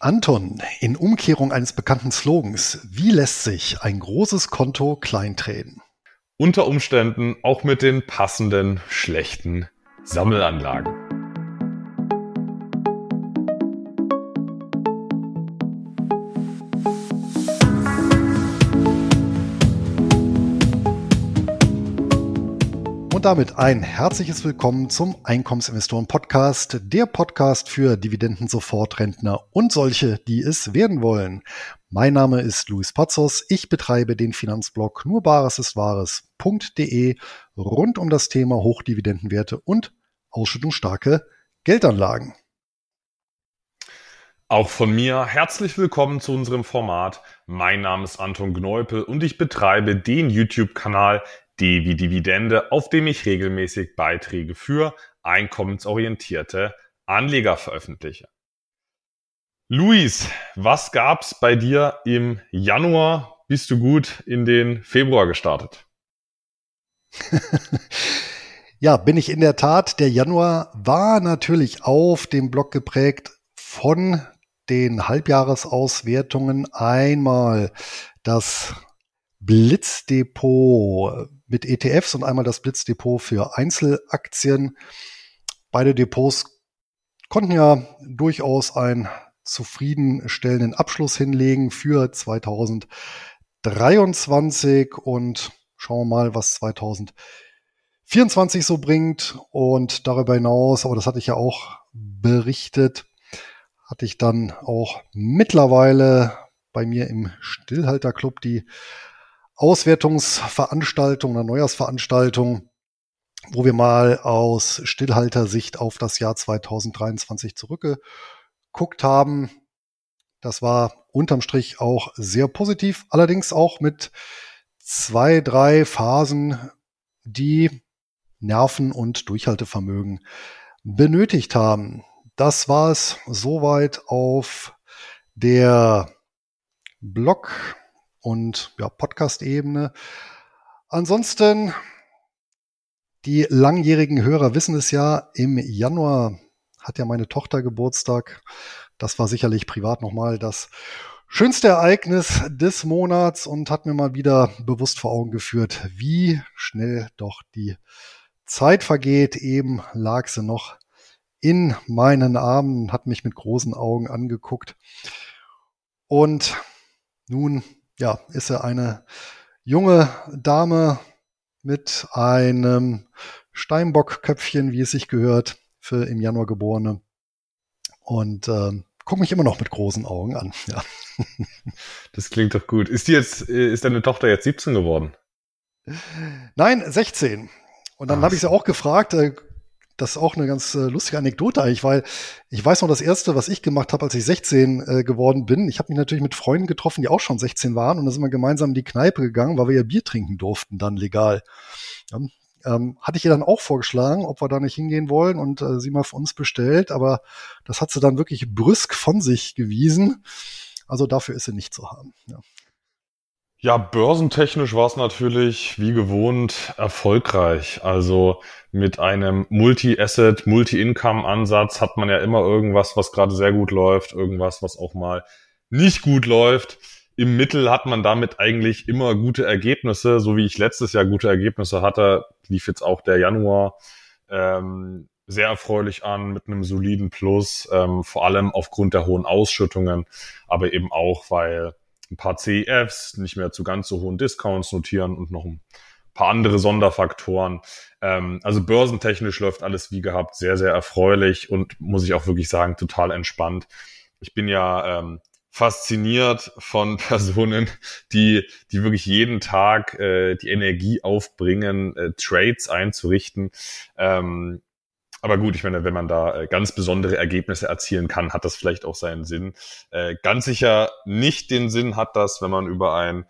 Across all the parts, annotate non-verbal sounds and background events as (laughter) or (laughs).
Anton, in Umkehrung eines bekannten Slogans, wie lässt sich ein großes Konto kleintreten? Unter Umständen auch mit den passenden schlechten Sammelanlagen. Damit ein herzliches Willkommen zum Einkommensinvestoren Podcast, der Podcast für Dividenden-Sofortrentner und solche, die es werden wollen. Mein Name ist Luis Pazos. Ich betreibe den Finanzblog nur bares ist wahres.de rund um das Thema Hochdividendenwerte und ausschüttungsstarke Geldanlagen. Auch von mir herzlich willkommen zu unserem Format. Mein Name ist Anton Gneupel und ich betreibe den YouTube-Kanal D wie Dividende, auf dem ich regelmäßig Beiträge für einkommensorientierte Anleger veröffentliche. Luis, was gab's bei dir im Januar? Bist du gut in den Februar gestartet? (laughs) ja, bin ich in der Tat. Der Januar war natürlich auf dem Blog geprägt von den Halbjahresauswertungen. Einmal das Blitzdepot mit ETFs und einmal das Blitzdepot für Einzelaktien. Beide Depots konnten ja durchaus einen zufriedenstellenden Abschluss hinlegen für 2023 und schauen wir mal, was 2024 so bringt. Und darüber hinaus, aber das hatte ich ja auch berichtet, hatte ich dann auch mittlerweile bei mir im Stillhalterclub die Auswertungsveranstaltung, einer Neujahrsveranstaltung, wo wir mal aus Stillhaltersicht auf das Jahr 2023 zurückgeguckt haben. Das war unterm Strich auch sehr positiv, allerdings auch mit zwei, drei Phasen, die Nerven und Durchhaltevermögen benötigt haben. Das war es soweit auf der Blog und ja, Podcast-Ebene. Ansonsten, die langjährigen Hörer wissen es ja, im Januar hat ja meine Tochter Geburtstag. Das war sicherlich privat nochmal das schönste Ereignis des Monats und hat mir mal wieder bewusst vor Augen geführt, wie schnell doch die Zeit vergeht. Eben lag sie noch in meinen Armen, hat mich mit großen Augen angeguckt. Und nun ja, ist er eine junge Dame mit einem Steinbockköpfchen, wie es sich gehört, für im Januar geborene. Und äh, gucke mich immer noch mit großen Augen an. (laughs) Ja. Das klingt doch gut. Ist die jetzt, äh, ist deine Tochter jetzt 17 geworden? Nein, 16. Und dann habe ich sie auch gefragt, äh, das ist auch eine ganz äh, lustige Anekdote eigentlich, weil ich weiß noch das erste, was ich gemacht habe, als ich 16 äh, geworden bin. Ich habe mich natürlich mit Freunden getroffen, die auch schon 16 waren und dann sind wir gemeinsam in die Kneipe gegangen, weil wir ja Bier trinken durften, dann legal. Ja, ähm, hatte ich ihr dann auch vorgeschlagen, ob wir da nicht hingehen wollen und äh, sie mal für uns bestellt, aber das hat sie dann wirklich brüsk von sich gewiesen. Also dafür ist sie nicht zu haben. Ja. Ja, börsentechnisch war es natürlich wie gewohnt erfolgreich. Also mit einem Multi-Asset, Multi-Income-Ansatz hat man ja immer irgendwas, was gerade sehr gut läuft, irgendwas, was auch mal nicht gut läuft. Im Mittel hat man damit eigentlich immer gute Ergebnisse, so wie ich letztes Jahr gute Ergebnisse hatte, lief jetzt auch der Januar ähm, sehr erfreulich an mit einem soliden Plus, ähm, vor allem aufgrund der hohen Ausschüttungen, aber eben auch, weil ein paar CEFs nicht mehr zu ganz so hohen Discounts notieren und noch ein paar andere Sonderfaktoren. Ähm, also börsentechnisch läuft alles wie gehabt sehr, sehr erfreulich und muss ich auch wirklich sagen, total entspannt. Ich bin ja ähm, fasziniert von (laughs) Personen, die, die wirklich jeden Tag äh, die Energie aufbringen, äh, Trades einzurichten. Ähm, aber gut, ich meine, wenn man da äh, ganz besondere Ergebnisse erzielen kann, hat das vielleicht auch seinen Sinn. Äh, ganz sicher nicht den Sinn hat das, wenn man über ein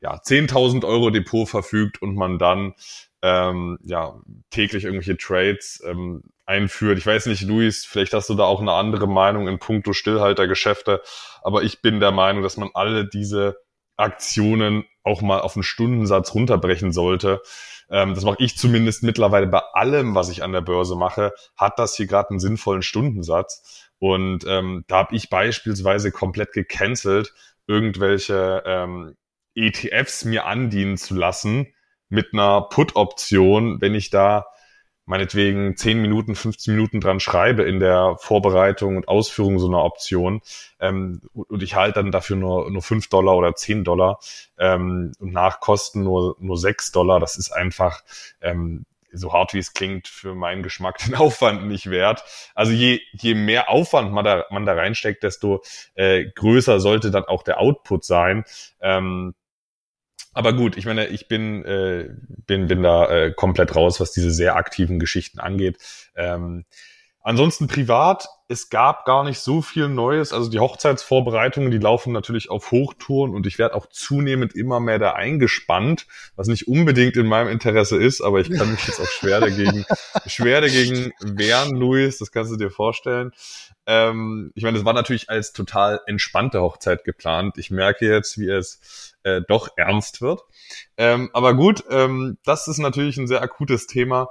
ja, 10.000 Euro Depot verfügt und man dann ähm, ja, täglich irgendwelche Trades ähm, einführt. Ich weiß nicht, Luis, vielleicht hast du da auch eine andere Meinung in puncto Stillhaltergeschäfte, aber ich bin der Meinung, dass man alle diese Aktionen auch mal auf einen Stundensatz runterbrechen sollte. Ähm, das mache ich zumindest mittlerweile bei allem, was ich an der Börse mache, hat das hier gerade einen sinnvollen Stundensatz. Und ähm, da habe ich beispielsweise komplett gecancelt, irgendwelche ähm, ETFs mir andienen zu lassen mit einer Put-Option, wenn ich da meinetwegen 10 Minuten, 15 Minuten dran schreibe in der Vorbereitung und Ausführung so einer Option ähm, und ich halte dann dafür nur, nur 5 Dollar oder 10 Dollar ähm, und nach Kosten nur, nur 6 Dollar, das ist einfach ähm, so hart wie es klingt, für meinen Geschmack (laughs) den Aufwand nicht wert. Also je, je mehr Aufwand man da, man da reinsteckt, desto äh, größer sollte dann auch der Output sein. Ähm, aber gut, ich meine, ich bin, äh, bin, bin da äh, komplett raus, was diese sehr aktiven Geschichten angeht. Ähm, ansonsten privat, es gab gar nicht so viel Neues. Also die Hochzeitsvorbereitungen, die laufen natürlich auf Hochtouren und ich werde auch zunehmend immer mehr da eingespannt, was nicht unbedingt in meinem Interesse ist, aber ich kann mich jetzt auch schwer dagegen, (laughs) schwer dagegen wehren, Luis, das kannst du dir vorstellen. Ähm, ich meine, das war natürlich als total entspannte Hochzeit geplant. Ich merke jetzt, wie es äh, doch ernst wird. Ähm, aber gut, ähm, das ist natürlich ein sehr akutes Thema.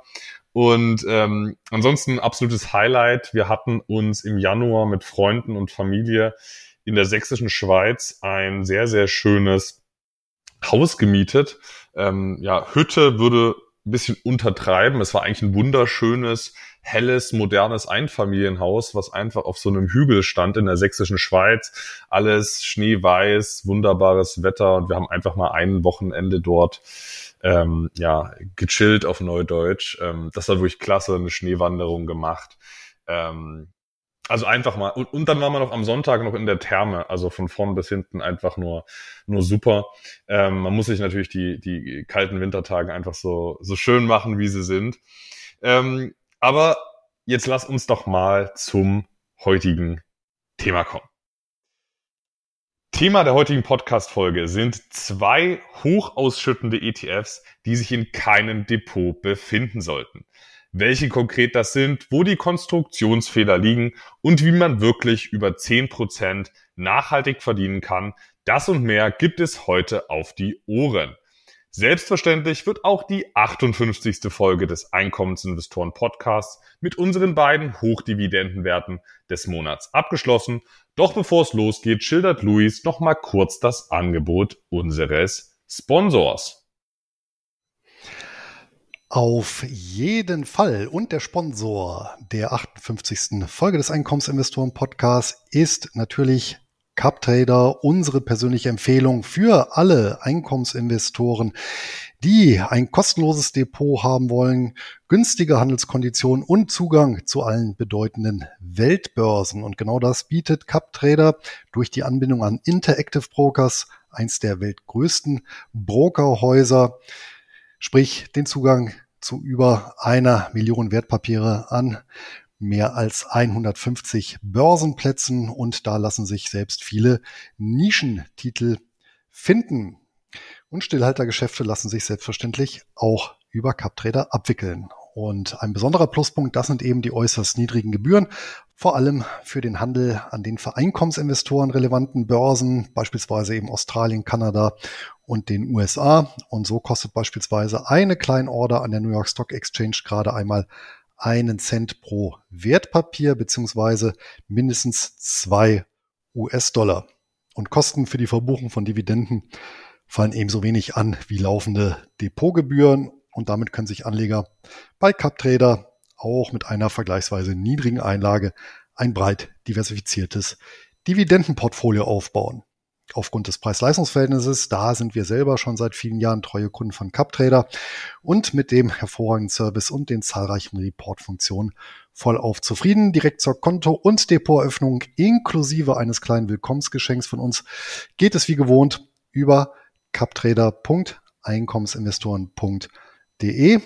Und ähm, ansonsten absolutes Highlight. Wir hatten uns im Januar mit Freunden und Familie in der sächsischen Schweiz ein sehr, sehr schönes Haus gemietet. Ähm, ja, Hütte würde ein bisschen untertreiben. Es war eigentlich ein wunderschönes helles, modernes Einfamilienhaus, was einfach auf so einem Hügel stand in der sächsischen Schweiz. Alles schneeweiß, wunderbares Wetter und wir haben einfach mal ein Wochenende dort ähm, ja, gechillt auf Neudeutsch. Ähm, das war wirklich klasse, eine Schneewanderung gemacht. Ähm, also einfach mal. Und, und dann waren wir noch am Sonntag noch in der Therme, also von vorn bis hinten einfach nur, nur super. Ähm, man muss sich natürlich die, die kalten Wintertage einfach so, so schön machen, wie sie sind. Ähm, aber jetzt lass uns doch mal zum heutigen Thema kommen. Thema der heutigen Podcast-Folge sind zwei hochausschüttende ETFs, die sich in keinem Depot befinden sollten. Welche konkret das sind, wo die Konstruktionsfehler liegen und wie man wirklich über 10% nachhaltig verdienen kann, das und mehr gibt es heute auf die Ohren. Selbstverständlich wird auch die 58. Folge des Einkommensinvestoren Podcasts mit unseren beiden Hochdividendenwerten des Monats abgeschlossen. Doch bevor es losgeht, schildert Luis noch mal kurz das Angebot unseres Sponsors. Auf jeden Fall. Und der Sponsor der 58. Folge des Einkommensinvestoren Podcasts ist natürlich CupTrader unsere persönliche Empfehlung für alle Einkommensinvestoren, die ein kostenloses Depot haben wollen, günstige Handelskonditionen und Zugang zu allen bedeutenden Weltbörsen. Und genau das bietet CupTrader durch die Anbindung an Interactive Brokers, eins der weltgrößten Brokerhäuser, sprich den Zugang zu über einer Million Wertpapiere an mehr als 150 Börsenplätzen und da lassen sich selbst viele Nischentitel finden. Und Stillhaltergeschäfte lassen sich selbstverständlich auch über CupTrader abwickeln. Und ein besonderer Pluspunkt, das sind eben die äußerst niedrigen Gebühren, vor allem für den Handel an den für Einkommensinvestoren relevanten Börsen, beispielsweise eben Australien, Kanada und den USA. Und so kostet beispielsweise eine Kleinorder an der New York Stock Exchange gerade einmal einen Cent pro Wertpapier beziehungsweise mindestens zwei US-Dollar. Und Kosten für die Verbuchung von Dividenden fallen ebenso wenig an wie laufende Depotgebühren und damit können sich Anleger bei CupTrader auch mit einer vergleichsweise niedrigen Einlage ein breit diversifiziertes Dividendenportfolio aufbauen aufgrund des Preis-Leistungs-Verhältnisses. Da sind wir selber schon seit vielen Jahren treue Kunden von CupTrader und mit dem hervorragenden Service und den zahlreichen Report-Funktionen vollauf zufrieden. Direkt zur Konto- und Depoteröffnung inklusive eines kleinen Willkommensgeschenks von uns geht es wie gewohnt über captrader.einkommensinvestoren.de.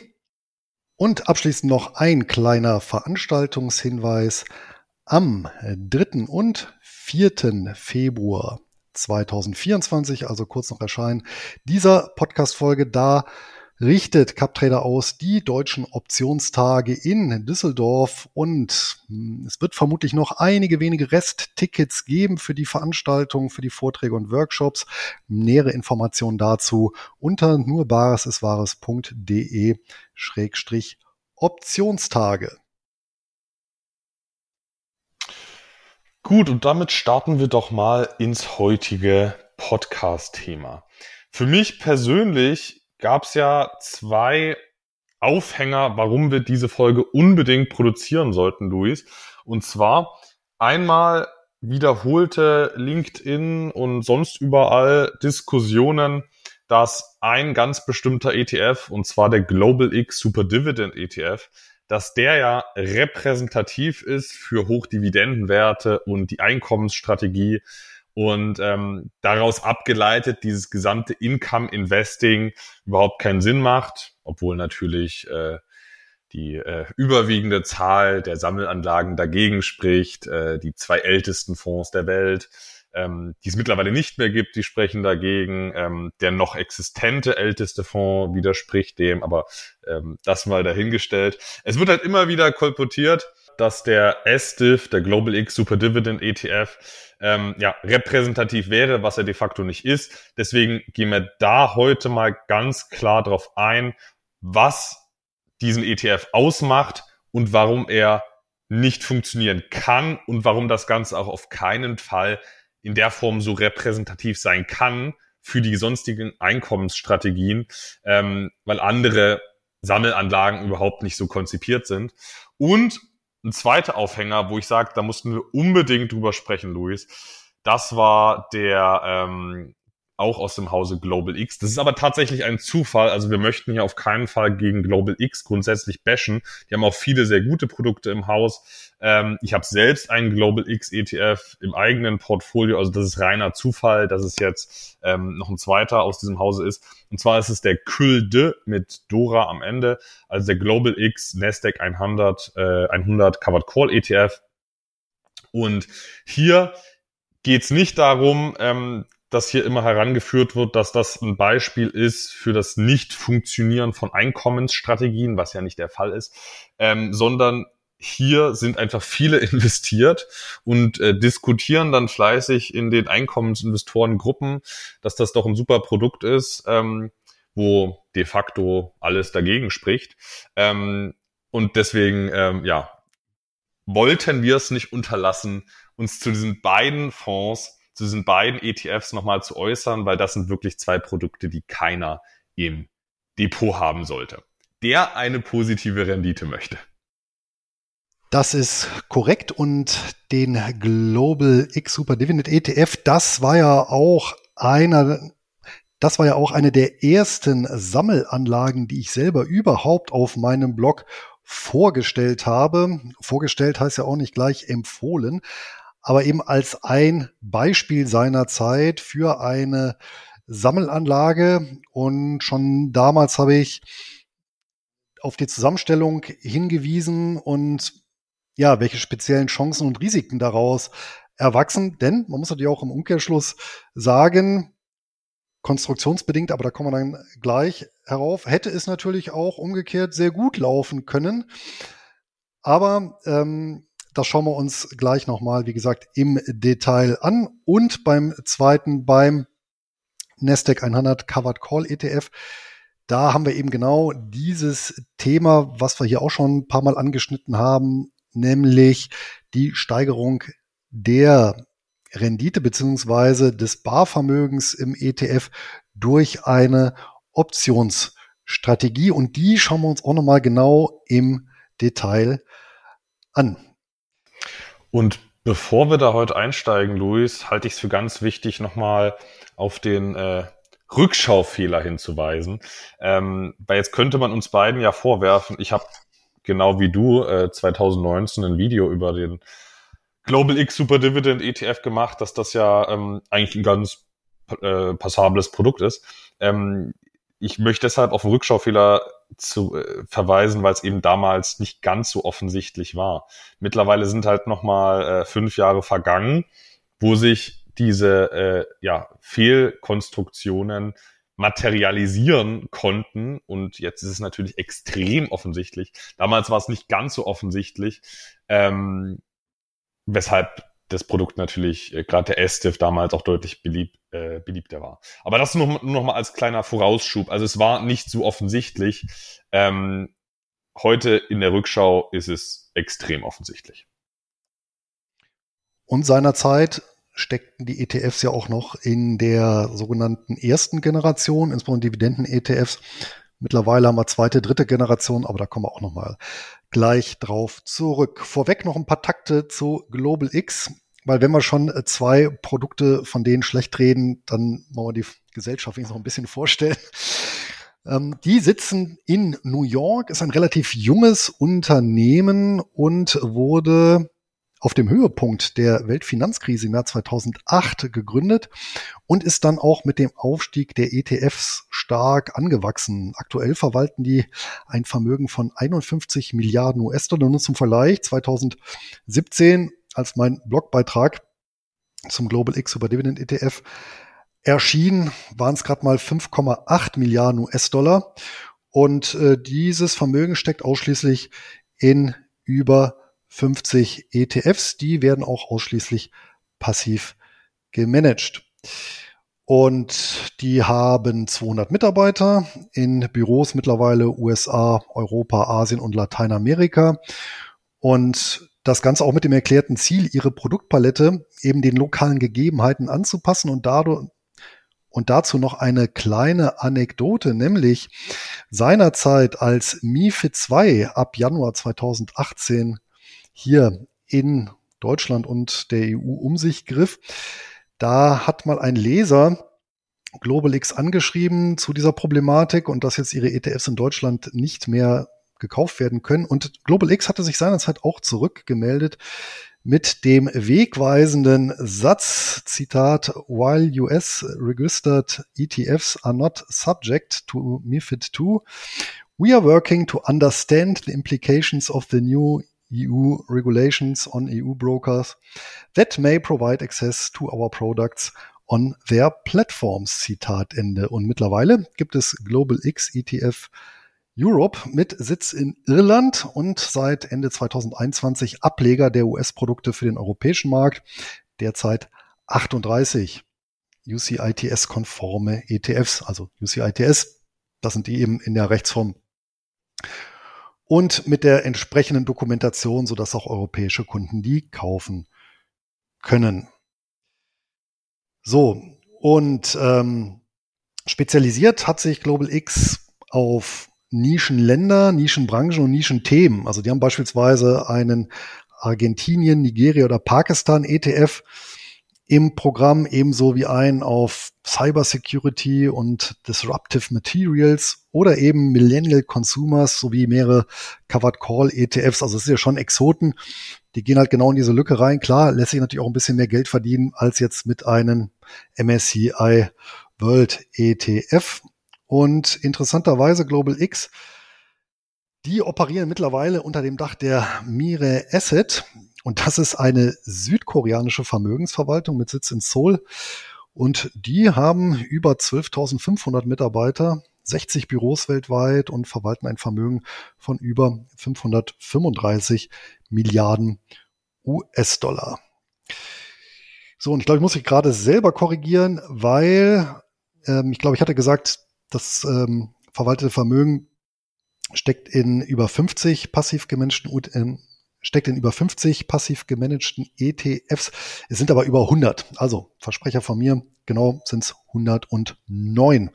Und abschließend noch ein kleiner Veranstaltungshinweis. Am 3. und 4. Februar 2024, also kurz noch erscheinen, dieser Podcast-Folge. Da richtet CapTrader aus die deutschen Optionstage in Düsseldorf und hm, es wird vermutlich noch einige wenige Resttickets geben für die Veranstaltungen, für die Vorträge und Workshops. Nähere Informationen dazu unter nurbaresiswahres.de Schrägstrich Optionstage. Gut, und damit starten wir doch mal ins heutige Podcast-Thema. Für mich persönlich gab es ja zwei Aufhänger, warum wir diese Folge unbedingt produzieren sollten, Luis. Und zwar einmal wiederholte LinkedIn und sonst überall Diskussionen, dass ein ganz bestimmter ETF, und zwar der Global X Super Dividend ETF, dass der ja repräsentativ ist für Hochdividendenwerte und die Einkommensstrategie und ähm, daraus abgeleitet dieses gesamte Income Investing überhaupt keinen Sinn macht, obwohl natürlich äh, die äh, überwiegende Zahl der Sammelanlagen dagegen spricht, äh, die zwei ältesten Fonds der Welt, ähm, die es mittlerweile nicht mehr gibt, die sprechen dagegen. Ähm, der noch existente älteste Fonds widerspricht dem, aber ähm, das mal dahingestellt. Es wird halt immer wieder kolportiert, dass der SDIF, der Global X Super Dividend ETF, ähm, ja, repräsentativ wäre, was er de facto nicht ist. Deswegen gehen wir da heute mal ganz klar drauf ein, was diesen ETF ausmacht und warum er nicht funktionieren kann und warum das Ganze auch auf keinen Fall in der Form so repräsentativ sein kann für die sonstigen Einkommensstrategien, ähm, weil andere Sammelanlagen überhaupt nicht so konzipiert sind. Und ein zweiter Aufhänger, wo ich sage, da mussten wir unbedingt drüber sprechen, Luis. Das war der ähm, auch aus dem Hause Global X. Das ist aber tatsächlich ein Zufall. Also wir möchten hier auf keinen Fall gegen Global X grundsätzlich bashen. Die haben auch viele sehr gute Produkte im Haus. Ähm, ich habe selbst einen Global X ETF im eigenen Portfolio. Also das ist reiner Zufall, dass es jetzt ähm, noch ein zweiter aus diesem Hause ist. Und zwar ist es der Külde mit Dora am Ende. Also der Global X Nasdaq 100, äh, 100 Covered Call ETF. Und hier geht es nicht darum, ähm, dass hier immer herangeführt wird, dass das ein Beispiel ist für das Nicht-Funktionieren von Einkommensstrategien, was ja nicht der Fall ist, ähm, sondern hier sind einfach viele (laughs) investiert und äh, diskutieren dann fleißig in den Einkommensinvestorengruppen, dass das doch ein super Produkt ist, ähm, wo de facto alles dagegen spricht. Ähm, und deswegen, ähm, ja, wollten wir es nicht unterlassen, uns zu diesen beiden Fonds zu diesen beiden ETFs nochmal zu äußern, weil das sind wirklich zwei Produkte, die keiner im Depot haben sollte, der eine positive Rendite möchte. Das ist korrekt und den Global X Super Dividend ETF, das war ja auch einer, das war ja auch eine der ersten Sammelanlagen, die ich selber überhaupt auf meinem Blog vorgestellt habe. Vorgestellt heißt ja auch nicht gleich empfohlen aber eben als ein Beispiel seiner Zeit für eine Sammelanlage. Und schon damals habe ich auf die Zusammenstellung hingewiesen und ja, welche speziellen Chancen und Risiken daraus erwachsen. Denn man muss natürlich auch im Umkehrschluss sagen, konstruktionsbedingt, aber da kommen wir dann gleich herauf, hätte es natürlich auch umgekehrt sehr gut laufen können. Aber ähm, das schauen wir uns gleich nochmal, wie gesagt, im Detail an. Und beim zweiten, beim Nasdaq 100 Covered Call ETF, da haben wir eben genau dieses Thema, was wir hier auch schon ein paar Mal angeschnitten haben, nämlich die Steigerung der Rendite beziehungsweise des Barvermögens im ETF durch eine Optionsstrategie. Und die schauen wir uns auch nochmal genau im Detail an. Und bevor wir da heute einsteigen, Luis, halte ich es für ganz wichtig, nochmal auf den äh, Rückschaufehler hinzuweisen. Ähm, weil jetzt könnte man uns beiden ja vorwerfen, ich habe genau wie du äh, 2019 ein Video über den Global X Super Dividend ETF gemacht, dass das ja ähm, eigentlich ein ganz äh, passables Produkt ist. Ähm, ich möchte deshalb auf Rückschaufehler zu äh, verweisen, weil es eben damals nicht ganz so offensichtlich war. Mittlerweile sind halt nochmal äh, fünf Jahre vergangen, wo sich diese äh, ja, Fehlkonstruktionen materialisieren konnten. Und jetzt ist es natürlich extrem offensichtlich. Damals war es nicht ganz so offensichtlich, ähm, weshalb das Produkt natürlich, äh, gerade der S-Stiff damals auch deutlich beliebt, äh, beliebter war. Aber das nur, nur noch mal als kleiner Vorausschub. Also es war nicht so offensichtlich. Ähm, heute in der Rückschau ist es extrem offensichtlich. Und seinerzeit steckten die ETFs ja auch noch in der sogenannten ersten Generation, insbesondere Dividenden-ETFs. Mittlerweile haben wir zweite, dritte Generation, aber da kommen wir auch noch mal gleich drauf zurück. Vorweg noch ein paar Takte zu Global X, weil wenn wir schon zwei Produkte von denen schlecht reden, dann wollen wir die Gesellschaft noch ein bisschen vorstellen. (laughs) Ähm, die sitzen in New York, ist ein relativ junges Unternehmen und wurde auf dem Höhepunkt der Weltfinanzkrise im Jahr 2008 gegründet und ist dann auch mit dem Aufstieg der ETFs stark angewachsen. Aktuell verwalten die ein Vermögen von 51 Milliarden US-Dollar. Nur zum Vergleich, 2017, als mein Blogbeitrag zum Global X über Dividend ETF erschien, waren es gerade mal 5,8 Milliarden US-Dollar. Und äh, dieses Vermögen steckt ausschließlich in über 50 ETFs. Die werden auch ausschließlich passiv gemanagt. Und die haben 200 Mitarbeiter in Büros mittlerweile USA, Europa, Asien und Lateinamerika. Und das Ganze auch mit dem erklärten Ziel, ihre Produktpalette eben den lokalen Gegebenheiten anzupassen und dadurch, und dazu noch eine kleine Anekdote, nämlich seinerzeit als MIFID 2 ab Januar 2018 hier in Deutschland und der EU um sich griff, da hat mal ein Leser GlobalX angeschrieben zu dieser Problematik und dass jetzt ihre ETFs in Deutschland nicht mehr gekauft werden können. Und GlobalX hatte sich seinerzeit auch zurückgemeldet mit dem wegweisenden Satz, Zitat, while US registered ETFs are not subject to MIFID II, we are working to understand the implications of the new EU regulations on EU brokers that may provide access to our products on their platforms. Zitat Ende. Und mittlerweile gibt es Global X ETF Europe mit Sitz in Irland und seit Ende 2021 Ableger der US-Produkte für den europäischen Markt, derzeit 38 UCITS-konforme ETFs, also UCITS, das sind die eben in der Rechtsform und mit der entsprechenden Dokumentation, sodass auch europäische Kunden die kaufen können. So, und ähm, spezialisiert hat sich Global X auf Nischenländer, Nischenbranchen und Nischenthemen. Also die haben beispielsweise einen Argentinien, Nigeria oder Pakistan ETF im Programm, ebenso wie einen auf Cybersecurity und Disruptive Materials oder eben Millennial Consumers sowie mehrere Covered Call ETFs. Also es ist ja schon Exoten. Die gehen halt genau in diese Lücke rein. Klar, lässt sich natürlich auch ein bisschen mehr Geld verdienen als jetzt mit einem MSCI World ETF. Und interessanterweise Global X, die operieren mittlerweile unter dem Dach der Mire Asset. Und das ist eine südkoreanische Vermögensverwaltung mit Sitz in Seoul. Und die haben über 12.500 Mitarbeiter, 60 Büros weltweit und verwalten ein Vermögen von über 535 Milliarden US-Dollar. So, und ich glaube, ich muss mich gerade selber korrigieren, weil ähm, ich glaube, ich hatte gesagt, das ähm, verwaltete Vermögen steckt in über 50 passiv gemanagten ähm, steckt in über 50 passiv gemanagten ETFs. Es sind aber über 100. Also Versprecher von mir, genau sind es 109,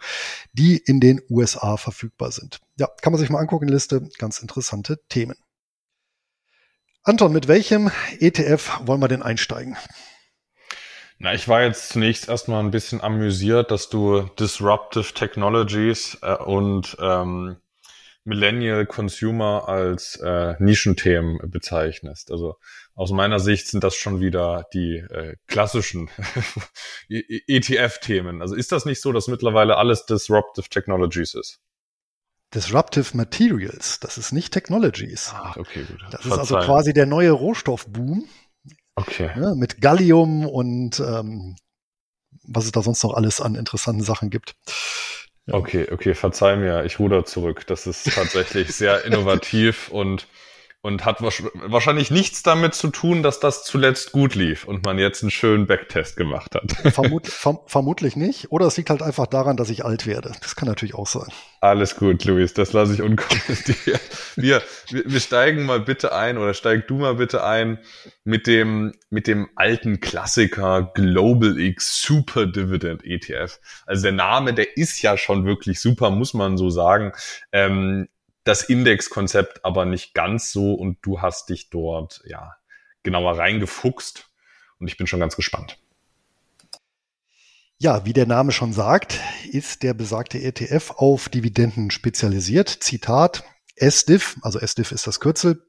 die in den USA verfügbar sind. Ja, kann man sich mal angucken, Liste, ganz interessante Themen. Anton, mit welchem ETF wollen wir denn einsteigen? Na, ich war jetzt zunächst erstmal ein bisschen amüsiert, dass du Disruptive Technologies äh, und ähm, Millennial Consumer als äh, Nischenthemen bezeichnest. Also aus meiner Sicht sind das schon wieder die äh, klassischen (laughs) ETF-Themen. Also ist das nicht so, dass mittlerweile alles Disruptive Technologies ist? Disruptive Materials, das ist nicht Technologies. Ach, okay, gut. Das Verzeihung. ist also quasi der neue Rohstoffboom Okay. Ja, mit Gallium und ähm, was es da sonst noch alles an interessanten Sachen gibt. Okay, okay, verzeih mir, ich ruder zurück. Das ist tatsächlich sehr innovativ und und hat wahrscheinlich nichts damit zu tun, dass das zuletzt gut lief und man jetzt einen schönen Backtest gemacht hat. (laughs) Vermut, verm vermutlich nicht. Oder es liegt halt einfach daran, dass ich alt werde. Das kann natürlich auch sein. Alles gut, Luis, das lasse ich unkommentiert. (laughs) Wir, wir, wir steigen mal bitte ein oder steig du mal bitte ein mit dem, mit dem alten Klassiker Global X Super Dividend ETF. Also der Name, der ist ja schon wirklich super, muss man so sagen. Ähm, das Indexkonzept aber nicht ganz so und du hast dich dort ja genauer reingefuchst und ich bin schon ganz gespannt. Ja, wie der Name schon sagt, ist der besagte ETF auf Dividenden spezialisiert. Zitat SDIF, also SDIF ist das Kürzel.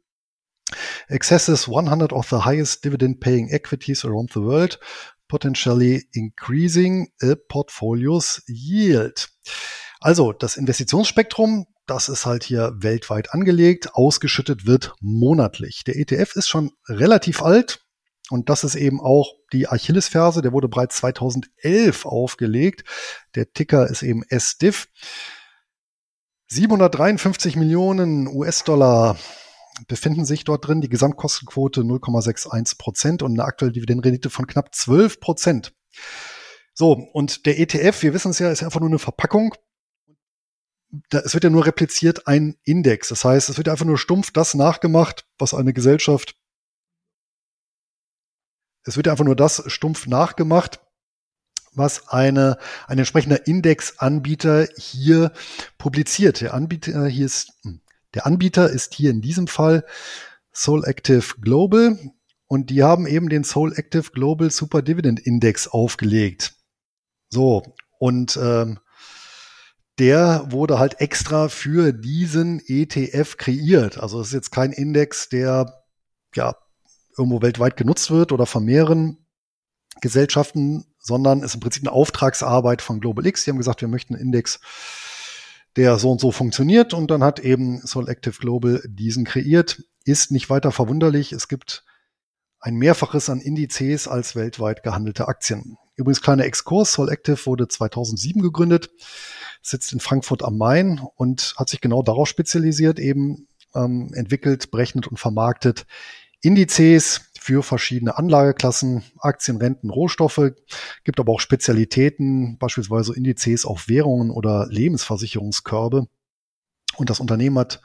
Accesses 100 of the highest dividend paying equities around the world, potentially increasing a portfolio's yield. Also das Investitionsspektrum das ist halt hier weltweit angelegt. Ausgeschüttet wird monatlich. Der ETF ist schon relativ alt. Und das ist eben auch die Achillesferse. Der wurde bereits 2011 aufgelegt. Der Ticker ist eben SDIF. 753 Millionen US-Dollar befinden sich dort drin. Die Gesamtkostenquote 0,61 Prozent und eine aktuelle Dividendenrendite von knapp 12 Prozent. So, und der ETF, wir wissen es ja, ist einfach nur eine Verpackung da, es wird ja nur repliziert ein Index. Das heißt, es wird einfach nur stumpf das nachgemacht, was eine Gesellschaft, es wird einfach nur das stumpf nachgemacht, was eine, ein entsprechender Indexanbieter hier publiziert. Der Anbieter hier ist, hm, der Anbieter ist hier in diesem Fall Soul Active Global und die haben eben den Soul Active Global Super Dividend Index aufgelegt. So, und ähm, der wurde halt extra für diesen ETF kreiert. Also es ist jetzt kein Index, der ja irgendwo weltweit genutzt wird oder von mehreren Gesellschaften, sondern ist im Prinzip eine Auftragsarbeit von Global X. Die haben gesagt, wir möchten einen Index, der so und so funktioniert und dann hat eben Solactive Global diesen kreiert. Ist nicht weiter verwunderlich. Es gibt ein Mehrfaches an Indizes als weltweit gehandelte Aktien. Übrigens kleiner Exkurs. Solactive wurde 2007 gegründet sitzt in Frankfurt am Main und hat sich genau darauf spezialisiert, eben ähm, entwickelt, berechnet und vermarktet Indizes für verschiedene Anlageklassen, Aktien, Renten, Rohstoffe, gibt aber auch Spezialitäten, beispielsweise Indizes auf Währungen oder Lebensversicherungskörbe. Und das Unternehmen hat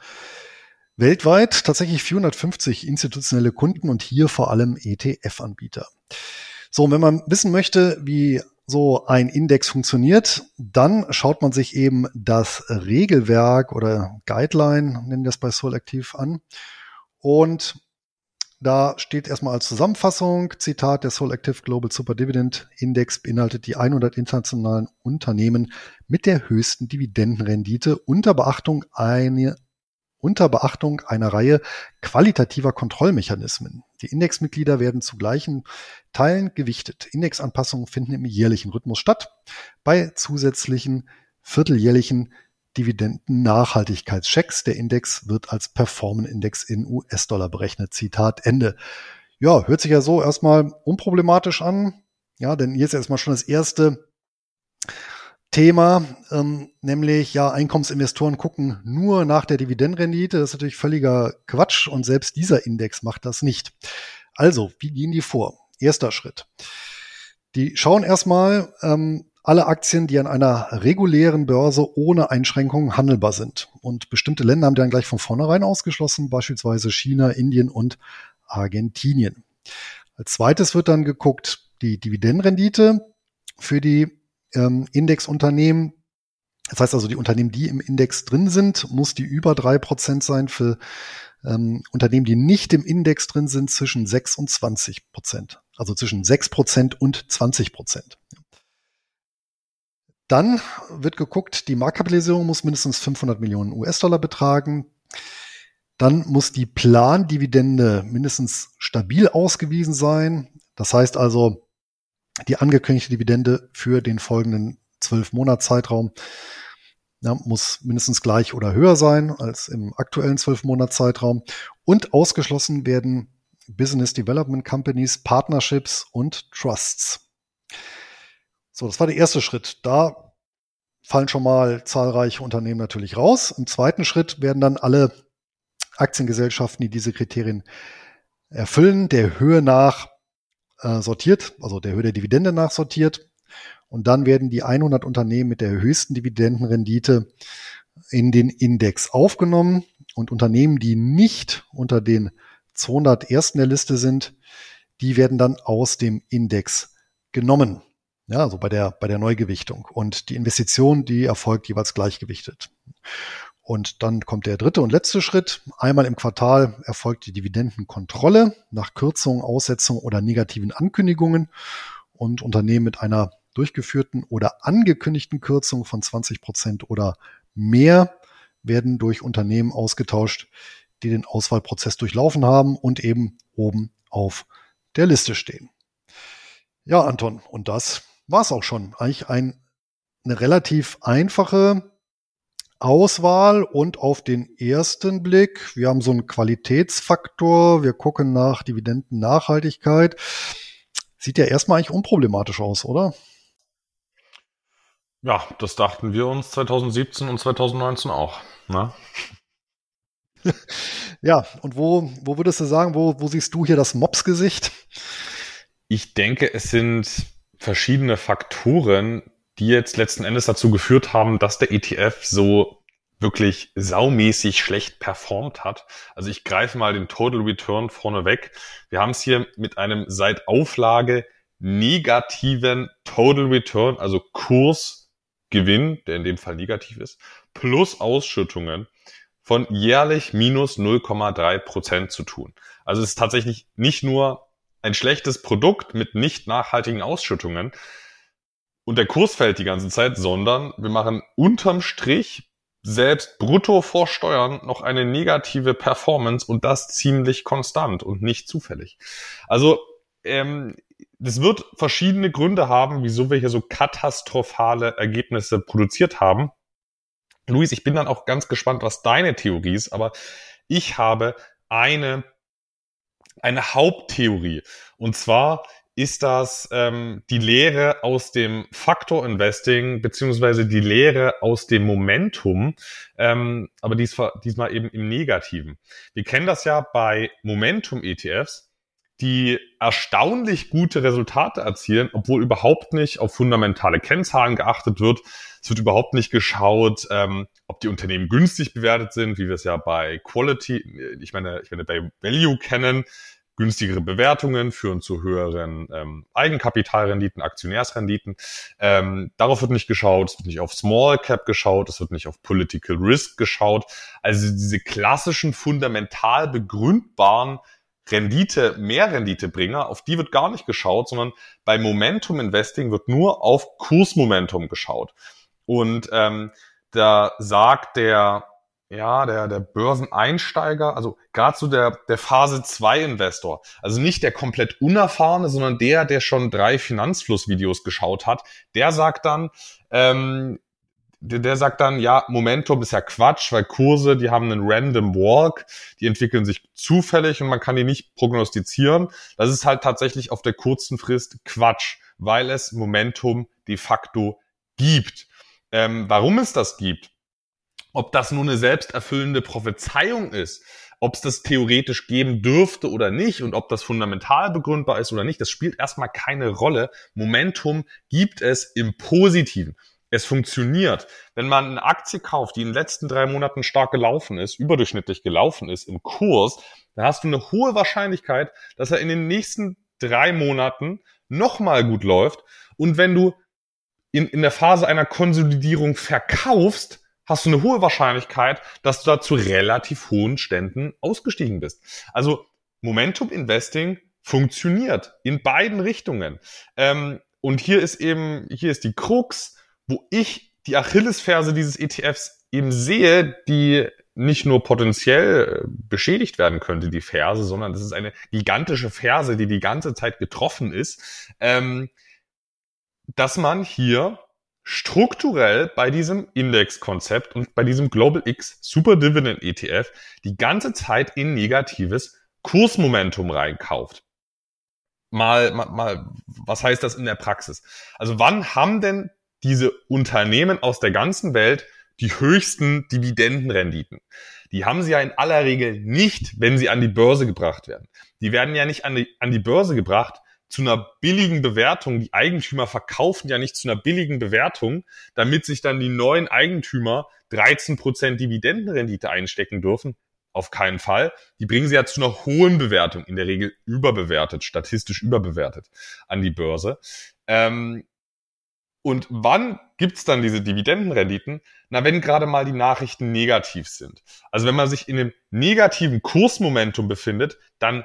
weltweit tatsächlich 450 institutionelle Kunden und hier vor allem ETF-Anbieter. So, wenn man wissen möchte, wie so ein Index funktioniert, dann schaut man sich eben das Regelwerk oder Guideline, nennen wir das bei Soul Active an. Und da steht erstmal als Zusammenfassung, Zitat, der Soul Active Global Super Dividend Index beinhaltet die 100 internationalen Unternehmen mit der höchsten Dividendenrendite unter Beachtung eine, unter Beachtung einer Reihe qualitativer Kontrollmechanismen. Die Indexmitglieder werden zu gleichen Teilen gewichtet. Indexanpassungen finden im jährlichen Rhythmus statt. Bei zusätzlichen vierteljährlichen Dividenden-Nachhaltigkeitschecks. Der Index wird als Performance-Index in US-Dollar berechnet. Zitat Ende. Ja, hört sich ja so erstmal unproblematisch an. Ja, denn hier ist erstmal schon das erste Thema, ähm, nämlich ja, Einkommensinvestoren gucken nur nach der Dividendenrendite. Das ist natürlich völliger Quatsch und selbst dieser Index macht das nicht. Also, wie gehen die vor? Erster Schritt. Die schauen erstmal ähm, alle Aktien, die an einer regulären Börse ohne Einschränkungen handelbar sind. Und bestimmte Länder haben die dann gleich von vornherein ausgeschlossen, beispielsweise China, Indien und Argentinien. Als zweites wird dann geguckt, die Dividendenrendite für die ähm, Indexunternehmen. Das heißt also, die Unternehmen, die im Index drin sind, muss die über drei Prozent sein. Für ähm, Unternehmen, die nicht im Index drin sind, zwischen 6 und 20 Prozent. Also zwischen 6 Prozent und 20 Prozent. Dann wird geguckt, die Marktkapitalisierung muss mindestens 500 Millionen US-Dollar betragen. Dann muss die Plandividende mindestens stabil ausgewiesen sein. Das heißt also, die angekündigte Dividende für den folgenden zwölf Monatszeitraum ja, muss mindestens gleich oder höher sein als im aktuellen zwölf Monatszeitraum. Und ausgeschlossen werden Business Development Companies, Partnerships und Trusts. So, das war der erste Schritt. Da fallen schon mal zahlreiche Unternehmen natürlich raus. Im zweiten Schritt werden dann alle Aktiengesellschaften, die diese Kriterien erfüllen, der Höhe nach äh, sortiert, also der Höhe der Dividende nach sortiert. Und dann werden die 100 Unternehmen mit der höchsten Dividendenrendite in den Index aufgenommen und Unternehmen, die nicht unter den 200 ersten der Liste sind, die werden dann aus dem Index genommen. Ja, also bei der, bei der Neugewichtung. Und die Investition, die erfolgt jeweils gleichgewichtet. Und dann kommt der dritte und letzte Schritt. Einmal im Quartal erfolgt die Dividendenkontrolle nach Kürzung, Aussetzung oder negativen Ankündigungen. Und Unternehmen mit einer durchgeführten oder angekündigten Kürzung von 20 Prozent oder mehr werden durch Unternehmen ausgetauscht, die den Auswahlprozess durchlaufen haben und eben oben auf der Liste stehen. Ja, Anton, und das war's auch schon. Eigentlich ein, eine relativ einfache Auswahl und auf den ersten Blick, wir haben so einen Qualitätsfaktor, wir gucken nach Dividendennachhaltigkeit. Sieht ja erstmal eigentlich unproblematisch aus, oder? Ja, das dachten wir uns 2017 und 2019 auch. Ne? (laughs) ja, und wo, wo würdest du sagen, wo, wo siehst du hier das Mops-Gesicht? Ich denke, es sind verschiedene Faktoren, die jetzt letzten Endes dazu geführt haben, dass der ETF so wirklich saumäßig schlecht performt hat. Also ich greife mal den Total Return vorne weg. Wir haben es hier mit einem seit Auflage negativen Total Return, also Kursgewinn, der in dem Fall negativ ist, plus Ausschüttungen von jährlich minus 0,3 Prozent zu tun. Also es ist tatsächlich nicht nur ein schlechtes Produkt mit nicht nachhaltigen Ausschüttungen, und der Kurs fällt die ganze Zeit, sondern wir machen unterm Strich selbst brutto vor Steuern noch eine negative Performance und das ziemlich konstant und nicht zufällig. Also ähm, das wird verschiedene Gründe haben, wieso wir hier so katastrophale Ergebnisse produziert haben. Luis, ich bin dann auch ganz gespannt, was deine Theorie ist, aber ich habe eine, eine Haupttheorie. Und zwar ist das ähm, die Lehre aus dem Faktor Investing beziehungsweise die Lehre aus dem Momentum, ähm, aber dies, diesmal eben im Negativen. Wir kennen das ja bei Momentum-ETFs, die erstaunlich gute Resultate erzielen, obwohl überhaupt nicht auf fundamentale Kennzahlen geachtet wird. Es wird überhaupt nicht geschaut, ähm, ob die Unternehmen günstig bewertet sind, wie wir es ja bei Quality, ich meine, ich meine bei Value kennen günstigere Bewertungen führen zu höheren ähm, Eigenkapitalrenditen, Aktionärsrenditen. Ähm, darauf wird nicht geschaut, es wird nicht auf Small Cap geschaut, es wird nicht auf Political Risk geschaut. Also diese klassischen fundamental begründbaren Rendite, Mehrrenditebringer, auf die wird gar nicht geschaut, sondern bei Momentum Investing wird nur auf Kursmomentum geschaut. Und ähm, da sagt der ja, der, der Börseneinsteiger, also gerade so der, der Phase 2 Investor, also nicht der komplett unerfahrene, sondern der, der schon drei Finanzflussvideos geschaut hat, der sagt dann, ähm, der, der sagt dann, ja, Momentum ist ja Quatsch, weil Kurse, die haben einen random walk, die entwickeln sich zufällig und man kann die nicht prognostizieren. Das ist halt tatsächlich auf der kurzen Frist Quatsch, weil es Momentum de facto gibt. Ähm, warum es das gibt, ob das nur eine selbsterfüllende Prophezeiung ist, ob es das theoretisch geben dürfte oder nicht und ob das fundamental begründbar ist oder nicht, das spielt erstmal keine Rolle. Momentum gibt es im Positiven. Es funktioniert. Wenn man eine Aktie kauft, die in den letzten drei Monaten stark gelaufen ist, überdurchschnittlich gelaufen ist im Kurs, dann hast du eine hohe Wahrscheinlichkeit, dass er in den nächsten drei Monaten nochmal gut läuft. Und wenn du in, in der Phase einer Konsolidierung verkaufst, hast du eine hohe Wahrscheinlichkeit, dass du da zu relativ hohen Ständen ausgestiegen bist. Also Momentum Investing funktioniert in beiden Richtungen. Ähm, und hier ist eben, hier ist die Krux, wo ich die Achillesferse dieses ETFs eben sehe, die nicht nur potenziell äh, beschädigt werden könnte, die Ferse, sondern das ist eine gigantische Ferse, die die ganze Zeit getroffen ist, ähm, dass man hier strukturell bei diesem Indexkonzept und bei diesem Global X Super Dividend ETF die ganze Zeit in negatives Kursmomentum reinkauft. Mal, mal, mal, was heißt das in der Praxis? Also wann haben denn diese Unternehmen aus der ganzen Welt die höchsten Dividendenrenditen. Die haben sie ja in aller Regel nicht, wenn sie an die Börse gebracht werden. Die werden ja nicht an die, an die Börse gebracht zu einer billigen Bewertung. Die Eigentümer verkaufen ja nicht zu einer billigen Bewertung, damit sich dann die neuen Eigentümer 13% Dividendenrendite einstecken dürfen. Auf keinen Fall. Die bringen sie ja zu einer hohen Bewertung, in der Regel überbewertet, statistisch überbewertet an die Börse. Ähm, und wann gibt's dann diese Dividendenrenditen? Na, wenn gerade mal die Nachrichten negativ sind. Also wenn man sich in einem negativen Kursmomentum befindet, dann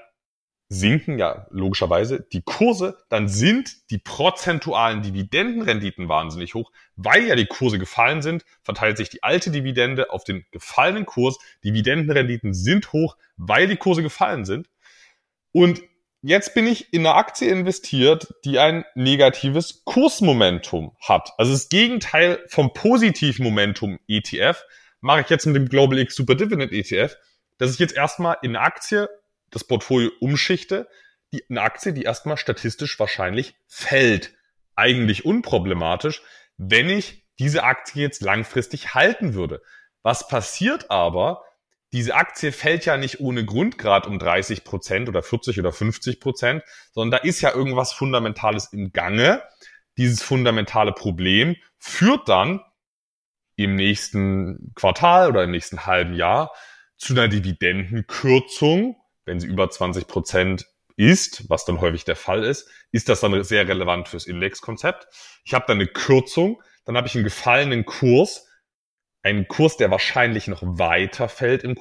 sinken ja logischerweise die Kurse, dann sind die prozentualen Dividendenrenditen wahnsinnig hoch, weil ja die Kurse gefallen sind, verteilt sich die alte Dividende auf den gefallenen Kurs. Dividendenrenditen sind hoch, weil die Kurse gefallen sind. Und jetzt bin ich in eine Aktie investiert, die ein negatives Kursmomentum hat. Also das Gegenteil vom Positivmomentum ETF mache ich jetzt mit dem Global X Super Dividend ETF, dass ich jetzt erstmal in eine Aktie das Portfolio umschichte, die, eine Aktie, die erstmal statistisch wahrscheinlich fällt. Eigentlich unproblematisch, wenn ich diese Aktie jetzt langfristig halten würde. Was passiert aber, diese Aktie fällt ja nicht ohne Grund gerade um 30 Prozent oder 40 oder 50 Prozent, sondern da ist ja irgendwas Fundamentales im Gange. Dieses fundamentale Problem führt dann im nächsten Quartal oder im nächsten halben Jahr zu einer Dividendenkürzung, wenn sie über 20 Prozent ist, was dann häufig der Fall ist, ist das dann sehr relevant fürs Indexkonzept. Ich habe dann eine Kürzung, dann habe ich einen gefallenen Kurs, einen Kurs, der wahrscheinlich noch weiter fällt im,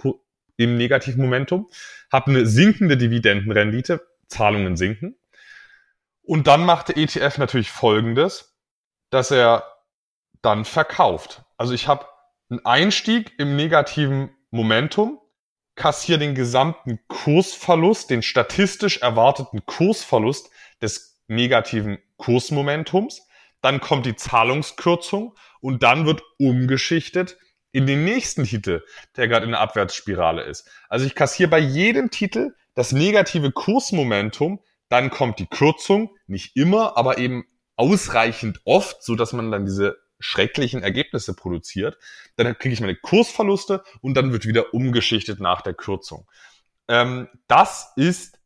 im negativen Momentum, habe eine sinkende Dividendenrendite, Zahlungen sinken. Und dann macht der ETF natürlich Folgendes, dass er dann verkauft. Also ich habe einen Einstieg im negativen Momentum, kassiere den gesamten Kursverlust, den statistisch erwarteten Kursverlust des negativen Kursmomentums. Dann kommt die Zahlungskürzung und dann wird umgeschichtet in den nächsten Titel, der gerade in der Abwärtsspirale ist. Also ich kassiere bei jedem Titel das negative Kursmomentum, dann kommt die Kürzung, nicht immer, aber eben ausreichend oft, so dass man dann diese schrecklichen Ergebnisse produziert. Dann kriege ich meine Kursverluste und dann wird wieder umgeschichtet nach der Kürzung. Ähm, das ist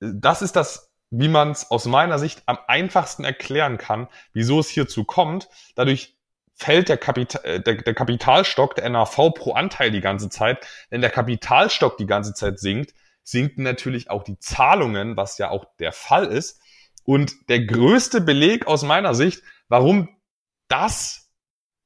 das ist das wie man es aus meiner Sicht am einfachsten erklären kann, wieso es hierzu kommt. Dadurch fällt der, Kapital, äh, der, der Kapitalstock, der NAV pro Anteil die ganze Zeit. Wenn der Kapitalstock die ganze Zeit sinkt, sinken natürlich auch die Zahlungen, was ja auch der Fall ist. Und der größte Beleg aus meiner Sicht, warum das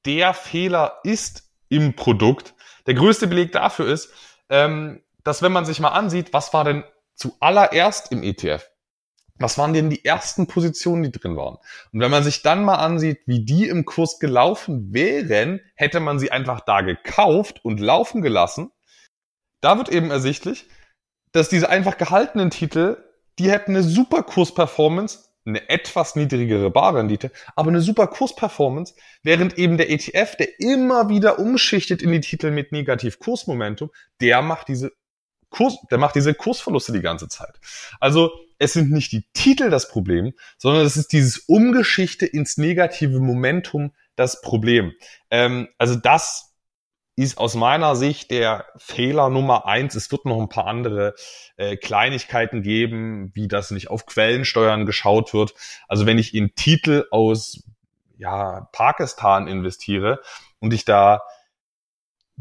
der Fehler ist im Produkt, der größte Beleg dafür ist, ähm, dass wenn man sich mal ansieht, was war denn zuallererst im ETF? was waren denn die ersten Positionen, die drin waren? Und wenn man sich dann mal ansieht, wie die im Kurs gelaufen wären, hätte man sie einfach da gekauft und laufen gelassen. Da wird eben ersichtlich, dass diese einfach gehaltenen Titel, die hätten eine super Kursperformance, eine etwas niedrigere Barrendite, aber eine super Kursperformance, während eben der ETF, der immer wieder umschichtet in die Titel mit negativ Kursmomentum, der macht diese Kurs, der macht diese Kursverluste die ganze Zeit. Also es sind nicht die Titel das Problem, sondern es ist dieses Umgeschichte ins negative Momentum das Problem. Ähm, also das ist aus meiner Sicht der Fehler Nummer eins. Es wird noch ein paar andere äh, Kleinigkeiten geben, wie das nicht auf Quellensteuern geschaut wird. Also wenn ich in Titel aus ja, Pakistan investiere und ich da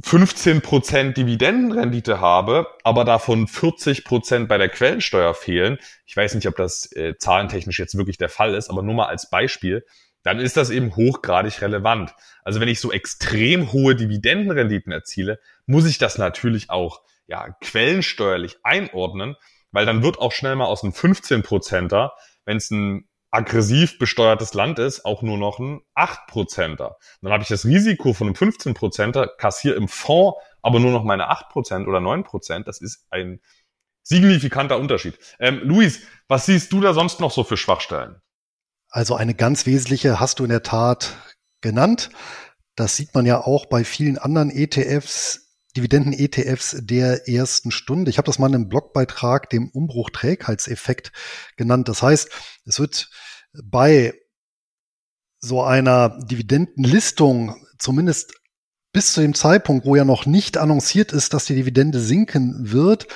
15% Dividendenrendite habe, aber davon 40% bei der Quellensteuer fehlen, ich weiß nicht, ob das äh, zahlentechnisch jetzt wirklich der Fall ist, aber nur mal als Beispiel, dann ist das eben hochgradig relevant. Also wenn ich so extrem hohe Dividendenrenditen erziele, muss ich das natürlich auch ja, quellensteuerlich einordnen, weil dann wird auch schnell mal aus einem 15%er, wenn es ein aggressiv besteuertes Land ist, auch nur noch ein 8%er. Dann habe ich das Risiko von einem 15%er, kassiere im Fonds aber nur noch meine 8% oder 9%. Das ist ein signifikanter Unterschied. Ähm, Luis, was siehst du da sonst noch so für Schwachstellen? Also eine ganz wesentliche hast du in der Tat genannt. Das sieht man ja auch bei vielen anderen ETFs, Dividenden-ETFs der ersten Stunde. Ich habe das mal in einem Blogbeitrag dem Umbruchträgheitseffekt genannt. Das heißt, es wird bei so einer Dividendenlistung, zumindest bis zu dem Zeitpunkt, wo ja noch nicht annonciert ist, dass die Dividende sinken wird,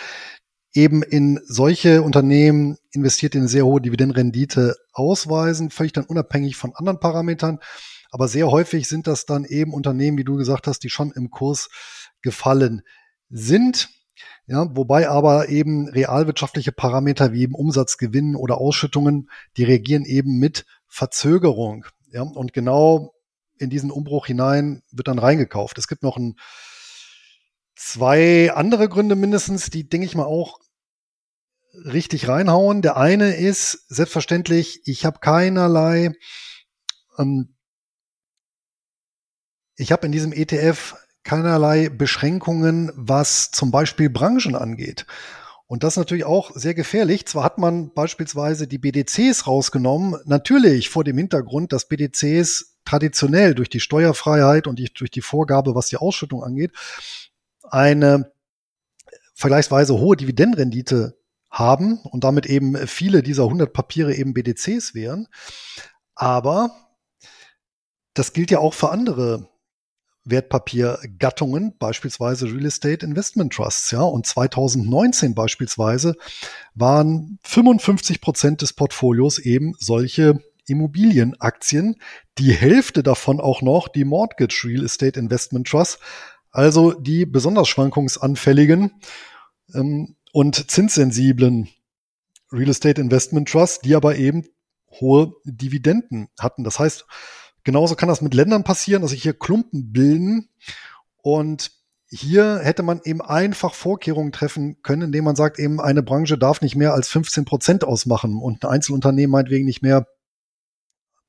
eben in solche Unternehmen investiert in eine sehr hohe Dividendenrendite ausweisen, völlig dann unabhängig von anderen Parametern. Aber sehr häufig sind das dann eben Unternehmen, wie du gesagt hast, die schon im Kurs gefallen sind. Ja, wobei aber eben realwirtschaftliche Parameter wie eben Umsatzgewinn oder Ausschüttungen, die reagieren eben mit Verzögerung. Ja, und genau in diesen Umbruch hinein wird dann reingekauft. Es gibt noch ein, zwei andere Gründe mindestens, die, denke ich mal, auch richtig reinhauen. Der eine ist selbstverständlich, ich habe keinerlei, ähm, ich habe in diesem ETF keinerlei Beschränkungen, was zum Beispiel Branchen angeht. Und das ist natürlich auch sehr gefährlich. Zwar hat man beispielsweise die BDCs rausgenommen, natürlich vor dem Hintergrund, dass BDCs traditionell durch die Steuerfreiheit und durch die Vorgabe, was die Ausschüttung angeht, eine vergleichsweise hohe Dividendenrendite haben und damit eben viele dieser 100 Papiere eben BDCs wären. Aber das gilt ja auch für andere Wertpapiergattungen, beispielsweise Real Estate Investment Trusts, ja. Und 2019 beispielsweise waren 55 Prozent des Portfolios eben solche Immobilienaktien, die Hälfte davon auch noch die Mortgage Real Estate Investment Trust, also die besonders schwankungsanfälligen ähm, und zinssensiblen Real Estate Investment Trust, die aber eben hohe Dividenden hatten. Das heißt, genauso kann das mit Ländern passieren, dass sich hier Klumpen bilden und hier hätte man eben einfach Vorkehrungen treffen können, indem man sagt, eben eine Branche darf nicht mehr als 15 Prozent ausmachen und ein Einzelunternehmen meinetwegen nicht mehr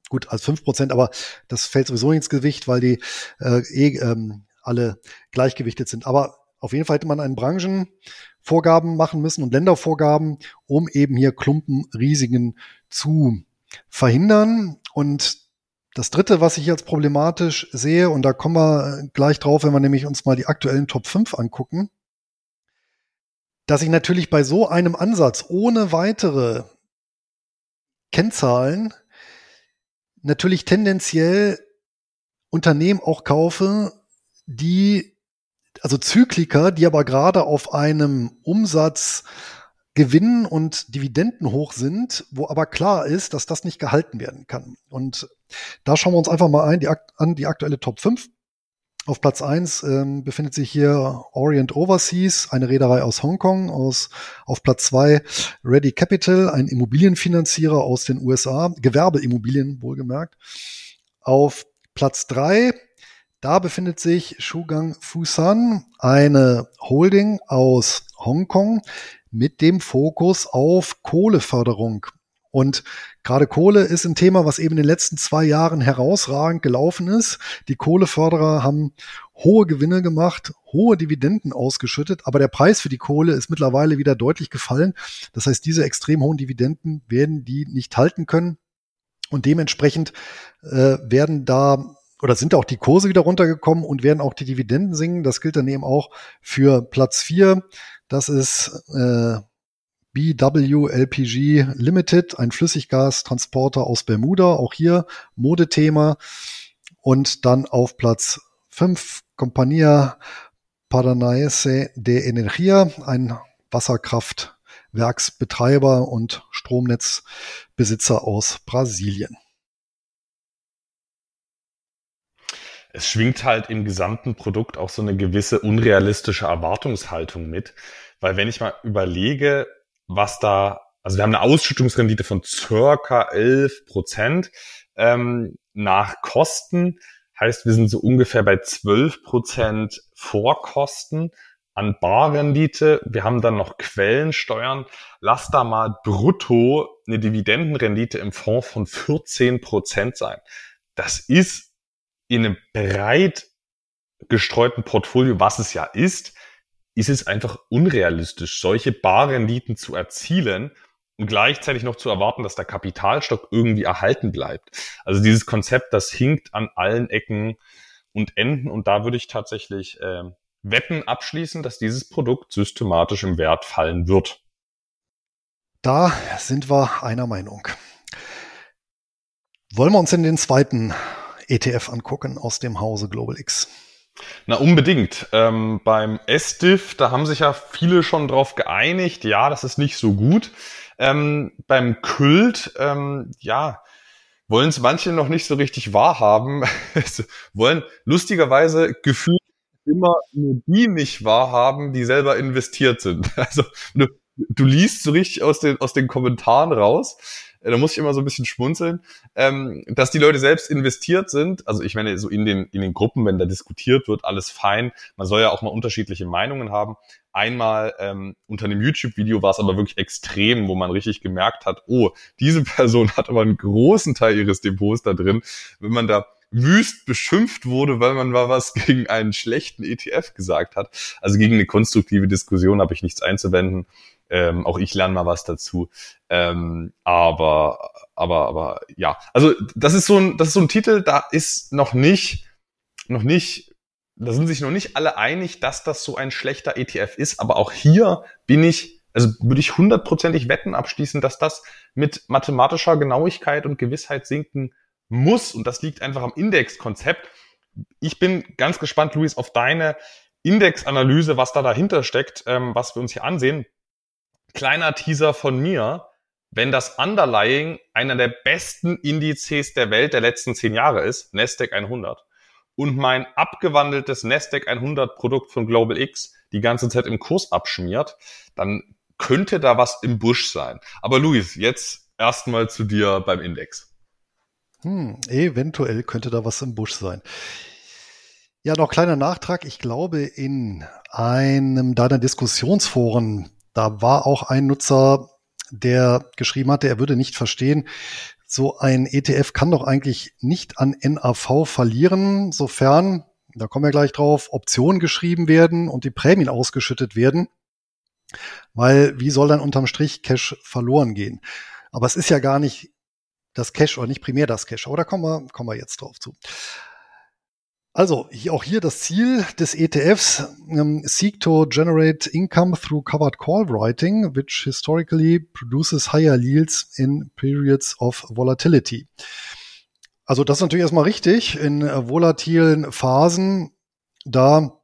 gut als fünf Prozent, aber das fällt sowieso ins Gewicht, weil die äh, eh ähm, alle gleichgewichtet sind. Aber auf jeden Fall hätte man einen Branchenvorgaben machen müssen und Ländervorgaben, um eben hier Klumpenrisiken zu verhindern. Und das dritte, was ich als problematisch sehe, und da kommen wir gleich drauf, wenn wir nämlich uns mal die aktuellen Top 5 angucken, dass ich natürlich bei so einem Ansatz ohne weitere Kennzahlen natürlich tendenziell Unternehmen auch kaufe, die, also Zykliker, die aber gerade auf einem Umsatz Gewinn und Dividenden hoch sind, wo aber klar ist, dass das nicht gehalten werden kann. Und da schauen wir uns einfach mal ein, die, an die aktuelle Top 5. Auf Platz 1 ähm, befindet sich hier Orient Overseas, eine Reederei aus Hongkong. Aus, auf Platz 2 Ready Capital, ein Immobilienfinanzierer aus den USA, Gewerbeimmobilien wohlgemerkt. Auf Platz 3 da befindet sich Shugang Fusan, eine Holding aus Hongkong mit dem Fokus auf Kohleförderung. Und gerade Kohle ist ein Thema, was eben in den letzten zwei Jahren herausragend gelaufen ist. Die Kohleförderer haben hohe Gewinne gemacht, hohe Dividenden ausgeschüttet, aber der Preis für die Kohle ist mittlerweile wieder deutlich gefallen. Das heißt, diese extrem hohen Dividenden werden die nicht halten können. Und dementsprechend äh, werden da oder sind auch die Kurse wieder runtergekommen und werden auch die Dividenden sinken. Das gilt dann eben auch für Platz vier. Das ist äh, BW LPG Limited, ein Flüssiggastransporter aus Bermuda, auch hier Modethema. Und dann auf Platz 5 Compania Paranaense de Energia, ein Wasserkraftwerksbetreiber und Stromnetzbesitzer aus Brasilien. Es schwingt halt im gesamten Produkt auch so eine gewisse unrealistische Erwartungshaltung mit, weil wenn ich mal überlege, was da, also wir haben eine Ausschüttungsrendite von circa 11 Prozent ähm, nach Kosten. Heißt, wir sind so ungefähr bei 12 Prozent Vorkosten an Barrendite. Wir haben dann noch Quellensteuern. Lass da mal brutto eine Dividendenrendite im Fonds von 14 Prozent sein. Das ist in einem breit gestreuten Portfolio, was es ja ist, ist es einfach unrealistisch, solche Barrenditen zu erzielen und gleichzeitig noch zu erwarten, dass der Kapitalstock irgendwie erhalten bleibt. Also dieses Konzept, das hinkt an allen Ecken und Enden und da würde ich tatsächlich äh, Wetten abschließen, dass dieses Produkt systematisch im Wert fallen wird. Da sind wir einer Meinung. Wollen wir uns in den zweiten ETF angucken aus dem Hause Global X? Na, unbedingt. Ähm, beim SDIF, da haben sich ja viele schon drauf geeinigt, ja, das ist nicht so gut. Ähm, beim Kult, ähm, ja, wollen es manche noch nicht so richtig wahrhaben, (laughs) wollen lustigerweise gefühlt immer nur die nicht wahrhaben, die selber investiert sind. (laughs) Also du, du liest so richtig aus den, aus den Kommentaren raus, da muss ich immer so ein bisschen schmunzeln, ähm, dass die Leute selbst investiert sind. Also ich meine, so in den, in den Gruppen, wenn da diskutiert wird, alles fein. Man soll ja auch mal unterschiedliche Meinungen haben. Einmal ähm, unter einem YouTube-Video war es aber wirklich extrem, wo man richtig gemerkt hat, oh, diese (laughs) Person hat aber einen großen Teil ihres Depots da drin. Wenn man da wüst beschimpft wurde, weil man mal was (laughs) gegen einen schlechten ETF gesagt hat. Also gegen eine konstruktive Diskussion habe ich nichts einzuwenden. Ähm, auch ich lerne mal was dazu. Ähm, aber, aber, aber ja, also das ist so ein, das ist so ein Titel, da ist noch nicht, noch nicht, da sind sich noch nicht alle einig, dass das so ein schlechter ETF ist. Aber auch hier bin ich, also würde ich hundertprozentig Wetten abschließen, dass das mit mathematischer Genauigkeit und Gewissheit sinken muss. Und das liegt einfach am Indexkonzept. Ich bin ganz gespannt, Luis, auf deine Indexanalyse, was da dahinter steckt, ähm, was wir uns hier ansehen kleiner Teaser von mir, wenn das Underlying einer der besten Indizes der Welt der letzten zehn Jahre ist, Nasdaq 100, und mein abgewandeltes Nasdaq 100 Produkt von Global X die ganze Zeit im Kurs abschmiert, dann könnte da was im Busch sein. Aber Luis, jetzt erstmal zu dir beim Index. Hm, eventuell könnte da was im Busch sein. Ja, noch kleiner Nachtrag. Ich glaube, in einem deiner Diskussionsforen da war auch ein Nutzer, der geschrieben hatte, er würde nicht verstehen, so ein ETF kann doch eigentlich nicht an NAV verlieren, sofern, da kommen wir gleich drauf, Optionen geschrieben werden und die Prämien ausgeschüttet werden. Weil wie soll dann unterm Strich Cash verloren gehen? Aber es ist ja gar nicht das Cash oder nicht primär das Cash. Aber da kommen wir, kommen wir jetzt drauf zu. Also auch hier das Ziel des ETFs um, seek to generate income through covered call writing, which historically produces higher yields in periods of volatility. Also das ist natürlich erstmal richtig. In äh, volatilen Phasen, da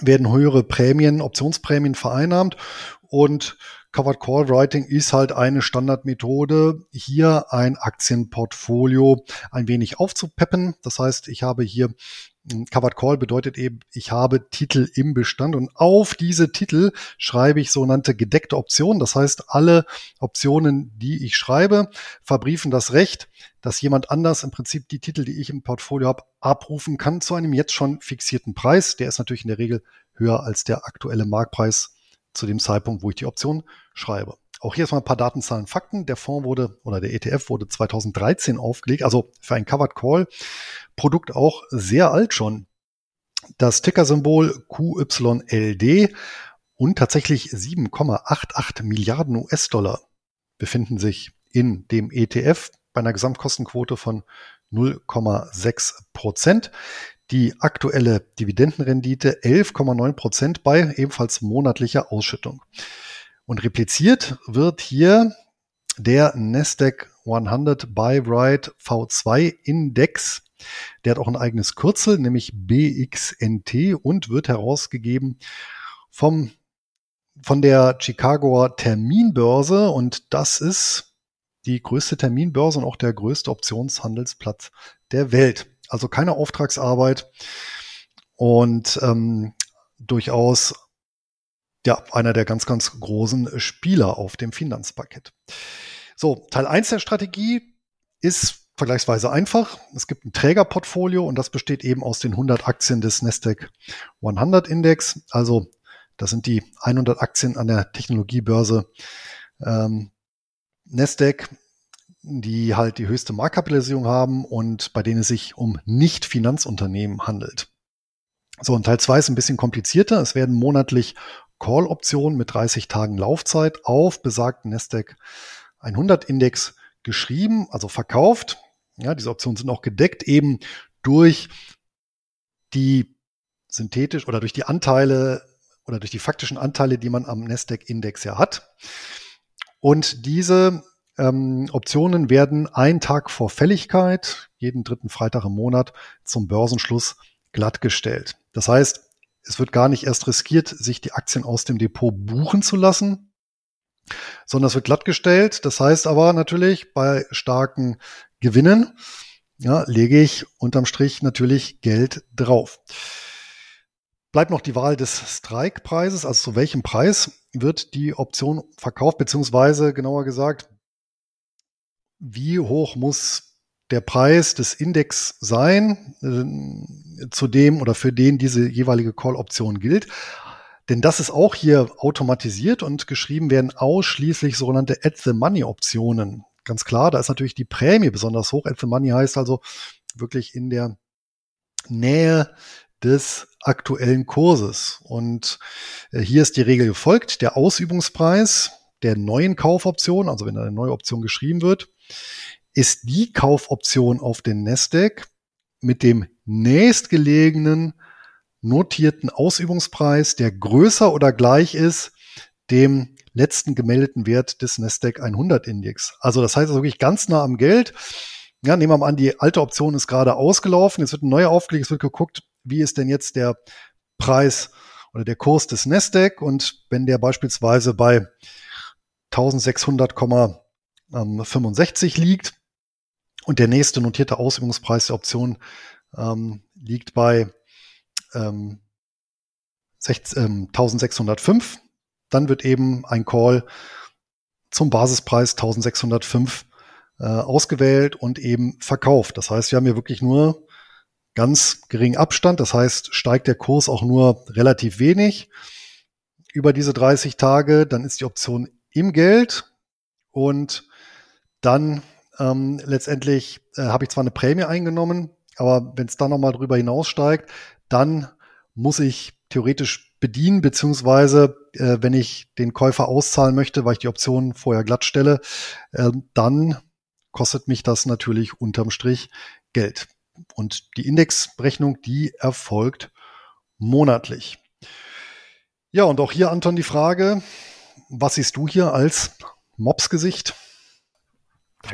werden höhere Prämien, Optionsprämien vereinnahmt und Covered Call Writing ist halt eine Standardmethode, hier ein Aktienportfolio ein wenig aufzupeppen. Das heißt, ich habe hier hm, Covered Call bedeutet eben, ich habe Titel im Bestand und auf diese Titel schreibe ich sogenannte gedeckte Optionen. Das heißt, alle Optionen, die ich schreibe, verbriefen das Recht, dass jemand anders im Prinzip die Titel, die ich im Portfolio habe, abrufen kann zu einem jetzt schon fixierten Preis. Der ist natürlich in der Regel höher als der aktuelle Marktpreis zu dem Zeitpunkt, wo ich die Option schreibe. Auch hier erstmal ein paar Datenzahlen, Fakten. Der Fonds wurde oder der ETF wurde 2013 aufgelegt, also für ein Covered Call Produkt auch sehr alt schon. Das Tickersymbol QYLD und tatsächlich 7,88 Milliarden US-Dollar befinden sich in dem ETF bei einer Gesamtkostenquote von 0,6 Prozent. Die aktuelle Dividendenrendite 11,9 Prozent bei ebenfalls monatlicher Ausschüttung. Und repliziert wird hier der Nasdaq 100 Buy Right V2 Index. Der hat auch ein eigenes Kürzel, nämlich BXNT und wird herausgegeben vom, von der Chicagoer Terminbörse. Und das ist die größte Terminbörse und auch der größte Optionshandelsplatz der Welt. Also keine Auftragsarbeit und ähm, durchaus ja, einer der ganz, ganz großen Spieler auf dem Finanzparkett. So, Teil 1 der Strategie ist vergleichsweise einfach. Es gibt ein Trägerportfolio und das besteht eben aus den 100 Aktien des Nasdaq 100 Index. Also das sind die 100 Aktien an der Technologiebörse ähm, Nasdaq die halt die höchste Marktkapitalisierung haben und bei denen es sich um Nicht-Finanzunternehmen handelt. So, und Teil zwei ist ein bisschen komplizierter. Es werden monatlich Call-Optionen mit 30 Tagen Laufzeit auf besagten Nasdaq 100 Index geschrieben, also verkauft. Ja, diese Optionen sind auch gedeckt eben durch die synthetisch oder durch die Anteile oder durch die faktischen Anteile, die man am Nasdaq Index ja hat. Und diese ähm, Optionen werden einen Tag vor Fälligkeit, jeden dritten Freitag im Monat zum Börsenschluss glattgestellt. Das heißt, es wird gar nicht erst riskiert, sich die Aktien aus dem Depot buchen zu lassen, sondern es wird glattgestellt. Das heißt aber natürlich, bei starken Gewinnen ja, lege ich unterm Strich natürlich Geld drauf. Bleibt noch die Wahl des Strike-Preises, also zu welchem Preis wird die Option verkauft, beziehungsweise genauer gesagt, wie hoch muss der Preis des Index sein, äh, zu dem oder für den diese jeweilige Call-Option gilt. Denn das ist auch hier automatisiert und geschrieben werden ausschließlich sogenannte At-the-Money-Optionen. Ganz klar, da ist natürlich die Prämie besonders hoch. At-the-Money heißt also wirklich in der Nähe des aktuellen Kurses. Und äh, hier ist die Regel gefolgt. Der Ausübungspreis der neuen Kaufoption, also wenn eine neue Option geschrieben wird, ist die Kaufoption auf den Nasdaq mit dem nächstgelegenen notierten Ausübungspreis, der größer oder gleich ist dem letzten gemeldeten Wert des Nasdaq 100 Index. Also das heißt wirklich ganz nah am Geld. Ja, nehmen wir mal an, die alte Option ist gerade ausgelaufen, jetzt wird eine neue aufgelegt, es wird geguckt, wie ist denn jetzt der Preis oder der Kurs des Nasdaq und wenn der beispielsweise bei 1600,65 liegt und der nächste notierte Ausübungspreis der Option ähm, liegt bei ähm, 1605, ähm, dann wird eben ein Call zum Basispreis 1605 äh, ausgewählt und eben verkauft. Das heißt, wir haben hier wirklich nur ganz geringen Abstand. Das heißt, steigt der Kurs auch nur relativ wenig über diese 30 Tage, dann ist die Option im Geld und dann ähm, letztendlich äh, habe ich zwar eine Prämie eingenommen, aber wenn es dann nochmal drüber hinaussteigt, dann muss ich theoretisch bedienen, beziehungsweise äh, wenn ich den Käufer auszahlen möchte, weil ich die Option vorher glatt stelle, äh, dann kostet mich das natürlich unterm Strich Geld. Und die Indexberechnung, die erfolgt monatlich. Ja, und auch hier, Anton, die Frage, was siehst du hier als Mobsgesicht?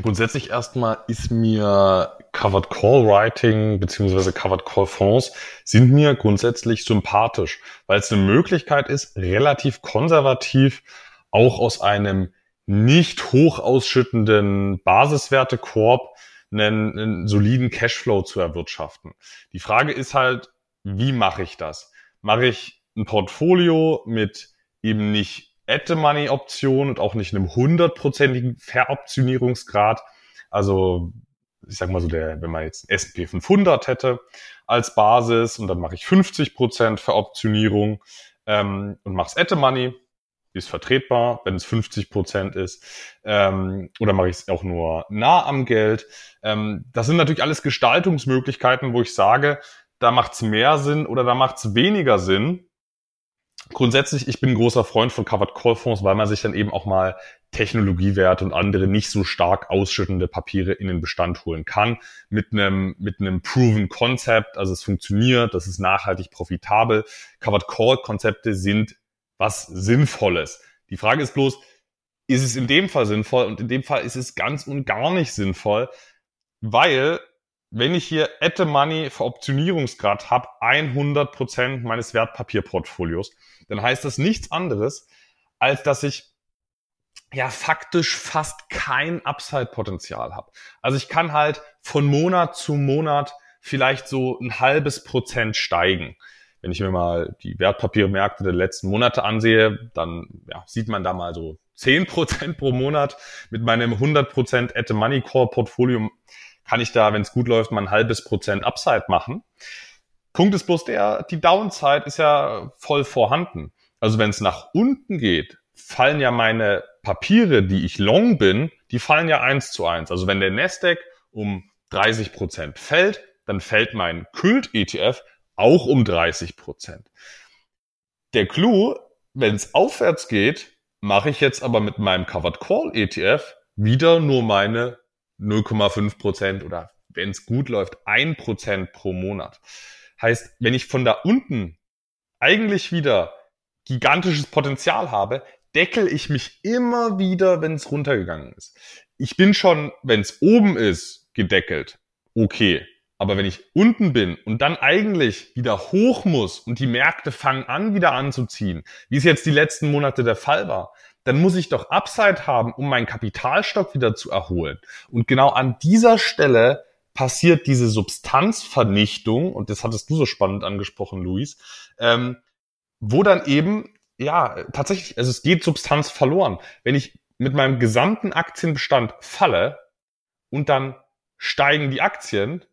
Grundsätzlich erstmal ist mir Covered Call Writing beziehungsweise Covered Call Fonds sind mir grundsätzlich sympathisch, weil es eine Möglichkeit ist, relativ konservativ auch aus einem nicht hoch ausschüttenden Basiswertekorb einen, einen soliden Cashflow zu erwirtschaften. Die Frage ist halt, wie mache ich das? Mache ich ein Portfolio mit eben nicht At-the-Money-Option und auch nicht einem hundertprozentigen Veroptionierungsgrad? Also ich sag mal so, der, wenn man jetzt S&P 500 hätte als Basis und dann mache ich 50 Prozent Veroptionierung ähm, und mache es At-the-Money, ist vertretbar, wenn es 50 Prozent ist. Ähm, oder mache ich es auch nur nah am Geld. Ähm, das sind natürlich alles Gestaltungsmöglichkeiten, wo ich sage, da macht es mehr Sinn oder da macht es weniger Sinn. Grundsätzlich, ich bin ein großer Freund von Covered Call Fonds, weil man sich dann eben auch mal Technologiewerte und andere nicht so stark ausschüttende Papiere in den Bestand holen kann. Mit einem, mit einem proven Concept, also es funktioniert, das ist nachhaltig profitabel. Covered Call Konzepte sind was Sinnvolles. Die Frage ist bloß, ist es in dem Fall sinnvoll? Und in dem Fall ist es ganz und gar nicht sinnvoll, weil wenn ich hier at the money Veroptionierungsgrad habe, 100% meines Wertpapierportfolios, dann heißt das nichts anderes, als dass ich ja faktisch fast kein Upside-Potenzial habe. Also ich kann halt von Monat zu Monat vielleicht so ein halbes Prozent steigen. Wenn ich mir mal die Wertpapiermärkte der letzten Monate ansehe, dann ja, sieht man da mal so 10% pro Monat. Mit meinem 100% at Money Core Portfolio kann ich da, wenn es gut läuft, mal ein halbes Prozent Upside machen. Punkt ist bloß der, die Downside ist ja voll vorhanden. Also wenn es nach unten geht, fallen ja meine Papiere, die ich long bin, die fallen ja eins zu eins. Also wenn der Nasdaq um 30 Prozent fällt, dann fällt mein Kult-ETF auch um 30 Prozent. Der Clou, wenn es aufwärts geht, mache ich jetzt aber mit meinem Covered Call ETF wieder nur meine 0,5 Prozent oder wenn es gut läuft, ein Prozent pro Monat. Heißt, wenn ich von da unten eigentlich wieder gigantisches Potenzial habe, deckel ich mich immer wieder, wenn es runtergegangen ist. ich bin schon, wenn es oben ist, gedeckelt, okay. Aber wenn ich unten bin und dann eigentlich wieder hoch muss und die Märkte fangen an, wieder anzuziehen, wie es jetzt die letzten Monate der Fall war, dann muss ich doch Upside haben, um meinen Kapitalstock wieder zu erholen. Und genau an dieser Stelle passiert diese Substanzvernichtung, und das hattest du so spannend angesprochen, Luis, ähm, wo dann eben, ja, tatsächlich, also es geht Substanz verloren. Wenn ich mit meinem gesamten Aktienbestand falle und dann steigen die Aktien,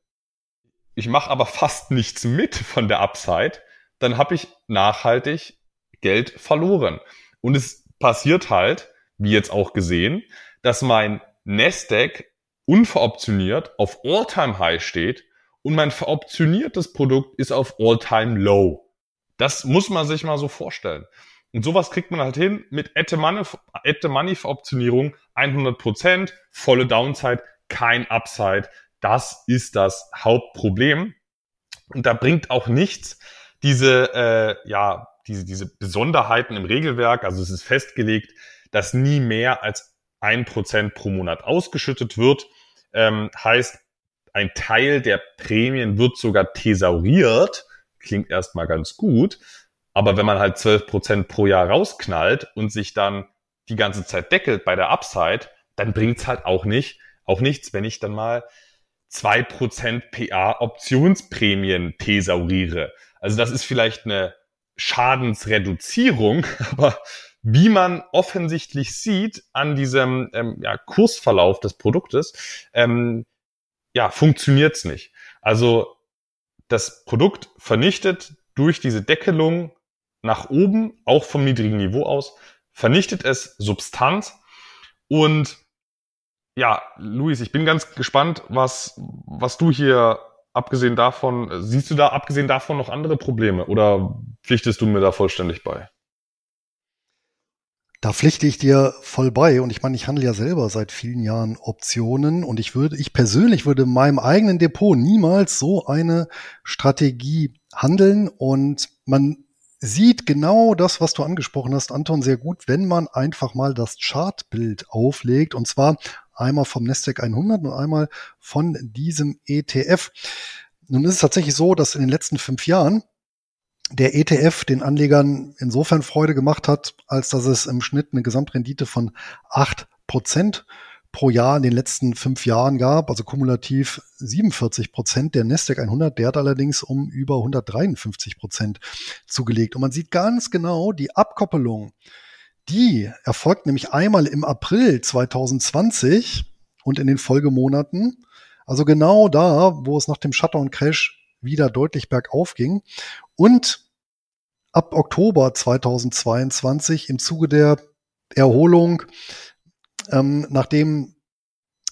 ich mache aber fast nichts mit von der Upside, dann habe ich nachhaltig Geld verloren. Und es passiert halt, wie jetzt auch gesehen, dass mein Nasdaq unveroptioniert auf All-Time-High steht und mein veroptioniertes Produkt ist auf All-Time-Low. Das muss man sich mal so vorstellen. Und sowas kriegt man halt hin mit At-the-Money-Veroptionierung 100%, volle Downside, kein Upside. Das ist das Hauptproblem. Und da bringt auch nichts, diese, äh, ja, diese, diese Besonderheiten im Regelwerk, also es ist festgelegt, dass nie mehr als ein Prozent pro Monat ausgeschüttet wird. Ähm, heißt, ein Teil der Prämien wird sogar thesauriert. Klingt erstmal ganz gut. Aber wenn man halt zwölf Prozent pro Jahr rausknallt und sich dann die ganze Zeit deckelt bei der Upside, dann bringt's halt auch nicht, auch nichts, wenn ich dann mal 2% PA Optionsprämien thesauriere. Also das ist vielleicht eine Schadensreduzierung, (laughs) aber wie man offensichtlich sieht an diesem ähm, ja, Kursverlauf des Produktes, ähm, ja, funktioniert's nicht. Also das Produkt vernichtet durch diese Deckelung nach oben, auch vom niedrigen Niveau aus, vernichtet es Substanz und ja, Luis, ich bin ganz gespannt, was, was du hier abgesehen davon, siehst du da abgesehen davon noch andere Probleme oder pflichtest du mir da vollständig bei? Da pflichte ich dir voll bei und ich meine, ich handle ja selber seit vielen Jahren Optionen und ich würde, ich persönlich würde in meinem eigenen Depot niemals so eine Strategie handeln und man sieht genau das, was du angesprochen hast, Anton, sehr gut, wenn man einfach mal das Chartbild auflegt und zwar einmal vom Nasdaq 100 und einmal von diesem ETF. Nun ist es tatsächlich so, dass in den letzten fünf Jahren der ETF den Anlegern insofern Freude gemacht hat, als dass es im Schnitt eine Gesamtrendite von acht Prozent pro Jahr in den letzten fünf Jahren gab, also kumulativ 47 Prozent. Der Nasdaq 100, der hat allerdings um über 153 Prozent zugelegt. Und man sieht ganz genau die Abkoppelung die erfolgt nämlich einmal im April 2020 und in den Folgemonaten. Also genau da, wo es nach dem Shutdown-Crash wieder deutlich bergauf ging. Und ab Oktober 2022 im Zuge der Erholung, ähm, nachdem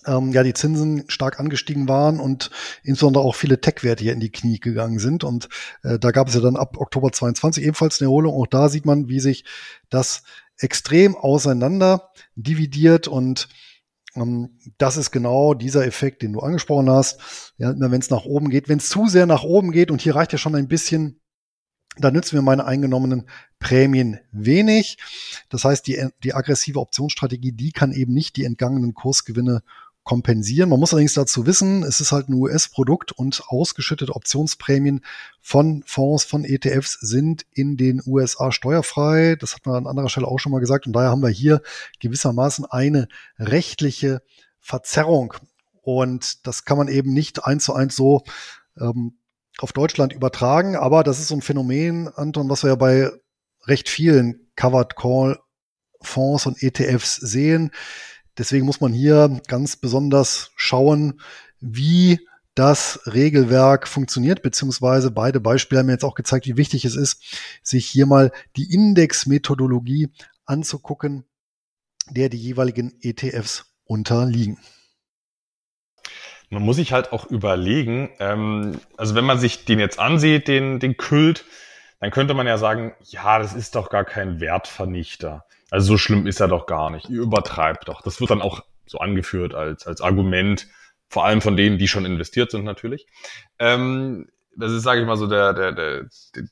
ähm, ja die Zinsen stark angestiegen waren und insbesondere auch viele Tech-Werte hier in die Knie gegangen sind. Und äh, da gab es ja dann ab Oktober 22 ebenfalls eine Erholung. Auch da sieht man, wie sich das extrem auseinander dividiert und ähm, das ist genau dieser Effekt, den du angesprochen hast. Ja, wenn es nach oben geht, wenn es zu sehr nach oben geht und hier reicht ja schon ein bisschen, dann nützen wir meine eingenommenen Prämien wenig. Das heißt, die, die aggressive Optionsstrategie, die kann eben nicht die entgangenen Kursgewinne kompensieren. Man muss allerdings dazu wissen, es ist halt ein US-Produkt und ausgeschüttete Optionsprämien von Fonds, von ETFs sind in den USA steuerfrei. Das hat man an anderer Stelle auch schon mal gesagt. Und daher haben wir hier gewissermaßen eine rechtliche Verzerrung. Und das kann man eben nicht eins zu eins so ähm, auf Deutschland übertragen. Aber das ist so ein Phänomen, Anton, was wir ja bei recht vielen Covered Call Fonds und ETFs sehen Deswegen muss man hier ganz besonders schauen, wie das Regelwerk funktioniert, beziehungsweise beide Beispiele haben mir jetzt auch gezeigt, wie wichtig es ist, sich hier mal die Indexmethodologie anzugucken, der die jeweiligen ETFs unterliegen. Man muss sich halt auch überlegen, ähm, also wenn man sich den jetzt ansieht, den, den Kult, dann könnte man ja sagen, ja, das ist doch gar kein Wertvernichter. Also so schlimm ist er doch gar nicht. Ihr übertreibt doch. Das wird dann auch so angeführt als, als Argument, vor allem von denen, die schon investiert sind natürlich. Ähm, das ist, sage ich mal, so der, der, der,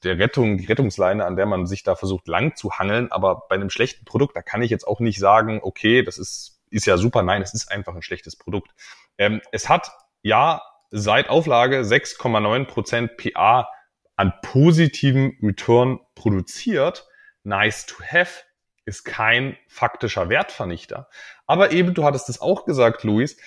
der Rettung, die Rettungsleine, an der man sich da versucht lang zu hangeln. Aber bei einem schlechten Produkt, da kann ich jetzt auch nicht sagen, okay, das ist ist ja super. Nein, es ist einfach ein schlechtes Produkt. Ähm, es hat ja seit Auflage 6,9% PA an positivem Return produziert. Nice to have ist kein faktischer Wertvernichter. Aber eben, du hattest es auch gesagt, Luis,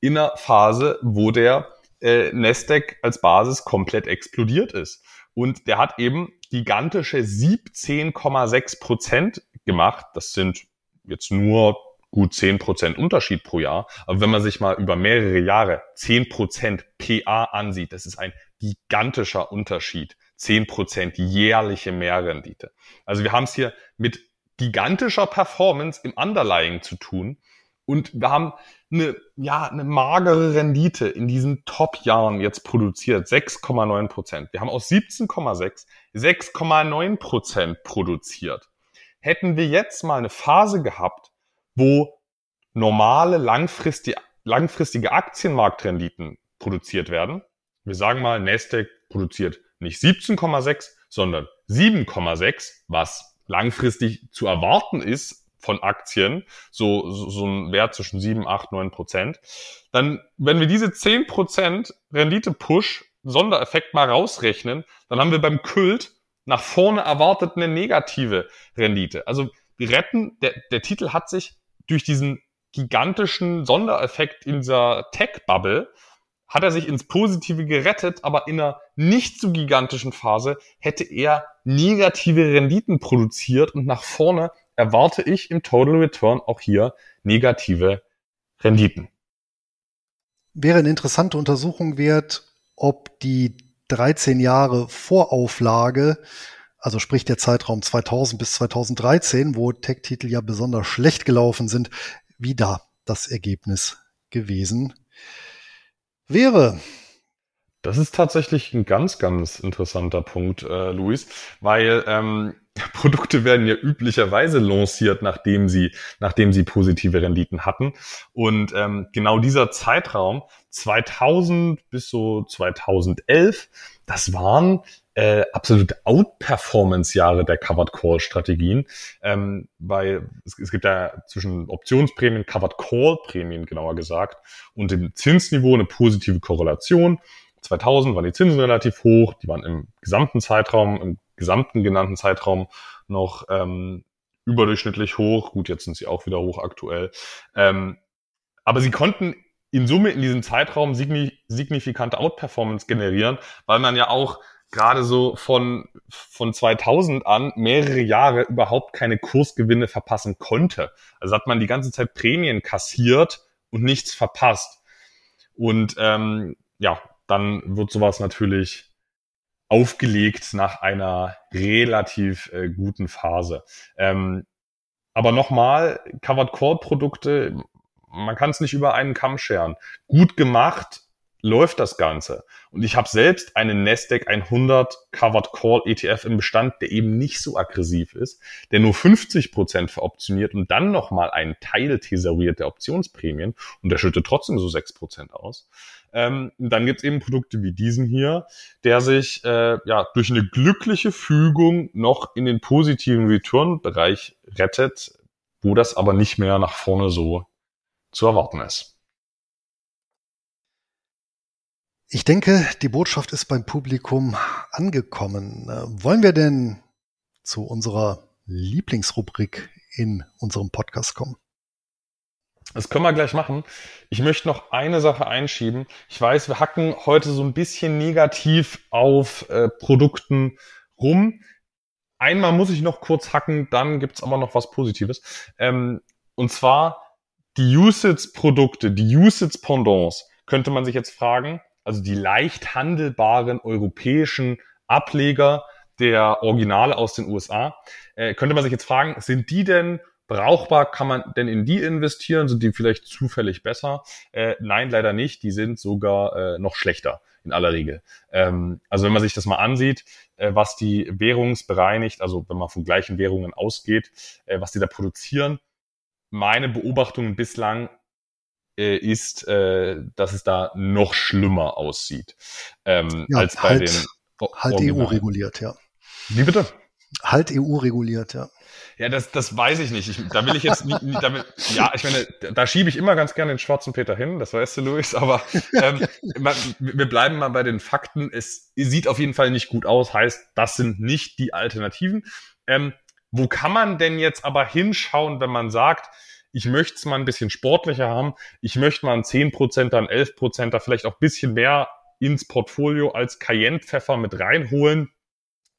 in einer Phase, wo der äh, Nasdaq als Basis komplett explodiert ist. Und der hat eben gigantische 17,6 Prozent gemacht. Das sind jetzt nur gut 10 Prozent Unterschied pro Jahr. Aber wenn man sich mal über mehrere Jahre 10 Prozent PA ansieht, das ist ein gigantischer Unterschied. 10 Prozent jährliche Mehrrendite. Also wir haben es hier mit gigantischer Performance im Underlying zu tun. Und wir haben eine, ja, eine magere Rendite in diesen Top-Jahren jetzt produziert, 6,9 Prozent. Wir haben aus 17,6 6,9 Prozent produziert. Hätten wir jetzt mal eine Phase gehabt, wo normale langfristige, langfristige Aktienmarktrenditen produziert werden, wir sagen mal, Nasdaq produziert nicht 17,6, sondern 7,6, was langfristig zu erwarten ist von Aktien, so, so, so ein Wert zwischen 7, 8, 9 Prozent, dann, wenn wir diese 10 Prozent Rendite-Push Sondereffekt mal rausrechnen, dann haben wir beim Kult nach vorne erwartet eine negative Rendite. Also wir retten, der, der Titel hat sich durch diesen gigantischen Sondereffekt in dieser Tech-Bubble hat er sich ins Positive gerettet, aber in einer nicht so gigantischen Phase hätte er negative Renditen produziert und nach vorne erwarte ich im Total Return auch hier negative Renditen. Wäre eine interessante Untersuchung wert, ob die 13 Jahre Vorauflage, also sprich der Zeitraum 2000 bis 2013, wo Tech-Titel ja besonders schlecht gelaufen sind, wie da das Ergebnis gewesen wäre. Das ist tatsächlich ein ganz, ganz interessanter Punkt, äh, Luis, weil ähm, (laughs) Produkte werden ja üblicherweise lanciert, nachdem sie, nachdem sie positive Renditen hatten. Und ähm, genau dieser Zeitraum 2000 bis so 2011, das waren äh, absolute Outperformance-Jahre der Covered Call Strategien, ähm, weil es, es gibt ja zwischen Optionsprämien, Covered Call Prämien genauer gesagt, und dem Zinsniveau eine positive Korrelation. 2000 waren die Zinsen relativ hoch, die waren im gesamten Zeitraum, im gesamten genannten Zeitraum noch ähm, überdurchschnittlich hoch. Gut, jetzt sind sie auch wieder hoch aktuell. Ähm, aber sie konnten in Summe in diesem Zeitraum signifikante Outperformance generieren, weil man ja auch gerade so von, von 2000 an mehrere Jahre überhaupt keine Kursgewinne verpassen konnte. Also hat man die ganze Zeit Prämien kassiert und nichts verpasst. Und ähm, ja, dann wird sowas natürlich aufgelegt nach einer relativ äh, guten Phase. Ähm, aber nochmal, Covered Call Produkte, man kann es nicht über einen Kamm scheren. Gut gemacht läuft das Ganze. Und ich habe selbst einen Nasdaq 100 Covered Call ETF im Bestand, der eben nicht so aggressiv ist, der nur 50 Prozent veroptioniert und dann nochmal einen Teil thesauriert der Optionsprämien und der schüttet trotzdem so 6 Prozent aus. Ähm, dann gibt's eben Produkte wie diesen hier, der sich äh, ja durch eine glückliche Fügung noch in den positiven Return-Bereich rettet, wo das aber nicht mehr nach vorne so zu erwarten ist. Ich denke, die Botschaft ist beim Publikum angekommen. Äh, wollen wir denn zu unserer Lieblingsrubrik in unserem Podcast kommen? Das können wir gleich machen. Ich möchte noch eine Sache einschieben. Ich weiß, wir hacken heute so ein bisschen negativ auf äh, Produkten rum. Einmal muss ich noch kurz hacken, dann gibt's aber noch was Positives. Ähm, und zwar die Usage-Produkte, die Usage-Pendants, könnte man sich jetzt fragen, also die leicht handelbaren europäischen Ableger der Originale aus den USA, äh, könnte man sich jetzt fragen, sind die denn brauchbar? Kann man denn in die investieren? Sind die vielleicht zufällig besser? Äh, nein, leider nicht. Die sind sogar äh, noch schlechter in aller Regel. Ähm, also wenn man sich das mal ansieht, äh, was die währungsbereinigt, also wenn man von gleichen Währungen ausgeht, äh, was die da produzieren, meine Beobachtung bislang äh, ist, äh, dass es da noch schlimmer aussieht ähm, ja, als bei halt, den halt EU reguliert, ja. Wie bitte? Halt EU reguliert, ja. Ja, das, das weiß ich nicht. Ich, da will ich jetzt nicht, nicht damit, ja, ich meine, da schiebe ich immer ganz gerne den schwarzen Peter hin, das weißt du, Luis, aber ähm, (laughs) wir bleiben mal bei den Fakten. Es sieht auf jeden Fall nicht gut aus, heißt, das sind nicht die Alternativen. Ähm, wo kann man denn jetzt aber hinschauen, wenn man sagt, ich möchte es mal ein bisschen sportlicher haben, ich möchte mal einen 10%er, einen 11%er, vielleicht auch ein bisschen mehr ins Portfolio als Cayenne-Pfeffer mit reinholen.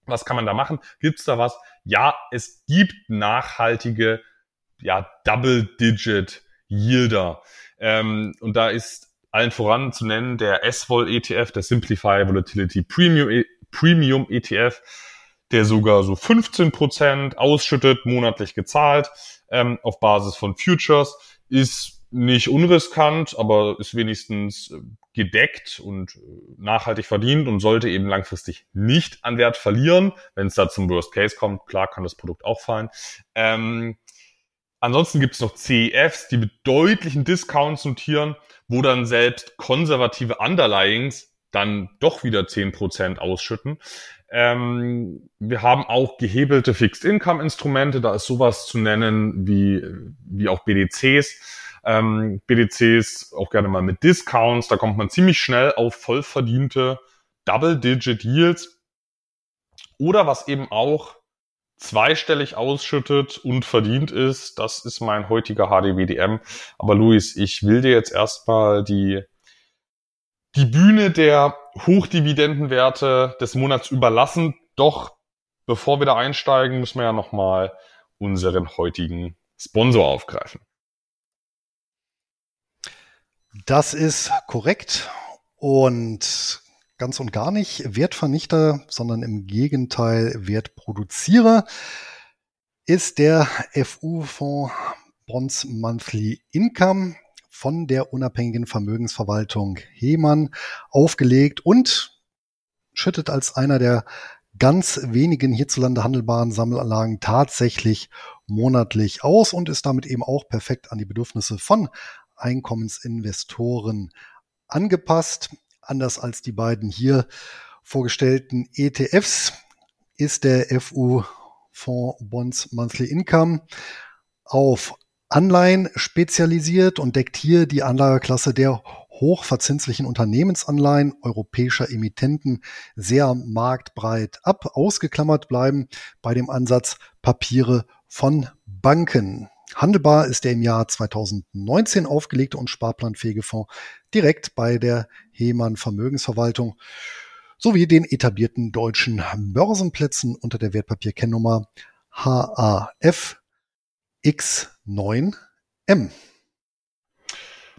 Was kann man da machen? Gibt's da was? Ja, es gibt nachhaltige, ja, Double-Digit-Yielder. Ähm, und da ist allen voran zu nennen der S-Vol ETF, der Simplify Volatility Premium, Premium ETF, der sogar so 15 Prozent ausschüttet, monatlich gezahlt, ähm, auf Basis von Futures, ist nicht unriskant, aber ist wenigstens äh, gedeckt und äh, nachhaltig verdient und sollte eben langfristig nicht an Wert verlieren. Wenn es da zum Worst Case kommt, klar kann das Produkt auch fallen. Ähm, ansonsten gibt es noch CEFs, die mit deutlichen Discounts notieren, wo dann selbst konservative Underlyings dann doch wieder 10% ausschütten. Ähm, wir haben auch gehebelte Fixed-Income-Instrumente, da ist sowas zu nennen wie, wie auch BDCs ähm, BDCs auch gerne mal mit Discounts. Da kommt man ziemlich schnell auf voll verdiente Double-Digit Yields. Oder was eben auch zweistellig ausschüttet und verdient ist, das ist mein heutiger HDWDM. Aber Luis, ich will dir jetzt erstmal die, die Bühne der Hochdividendenwerte des Monats überlassen. Doch bevor wir da einsteigen, müssen wir ja nochmal unseren heutigen Sponsor aufgreifen. Das ist korrekt und ganz und gar nicht Wertvernichter, sondern im Gegenteil Wertproduzierer ist der FU-Fonds Bonds Monthly Income von der unabhängigen Vermögensverwaltung Hemann aufgelegt und schüttet als einer der ganz wenigen hierzulande handelbaren Sammelanlagen tatsächlich monatlich aus und ist damit eben auch perfekt an die Bedürfnisse von Einkommensinvestoren angepasst. Anders als die beiden hier vorgestellten ETFs ist der FU Fonds Bonds Monthly Income auf Anleihen spezialisiert und deckt hier die Anlageklasse der hochverzinslichen Unternehmensanleihen europäischer Emittenten sehr marktbreit ab. Ausgeklammert bleiben bei dem Ansatz Papiere von Banken. Handelbar ist der im Jahr 2019 aufgelegte und sparplanfähige Fonds direkt bei der Hemann Vermögensverwaltung sowie den etablierten deutschen Börsenplätzen unter der Wertpapierkennnummer HAF X9M.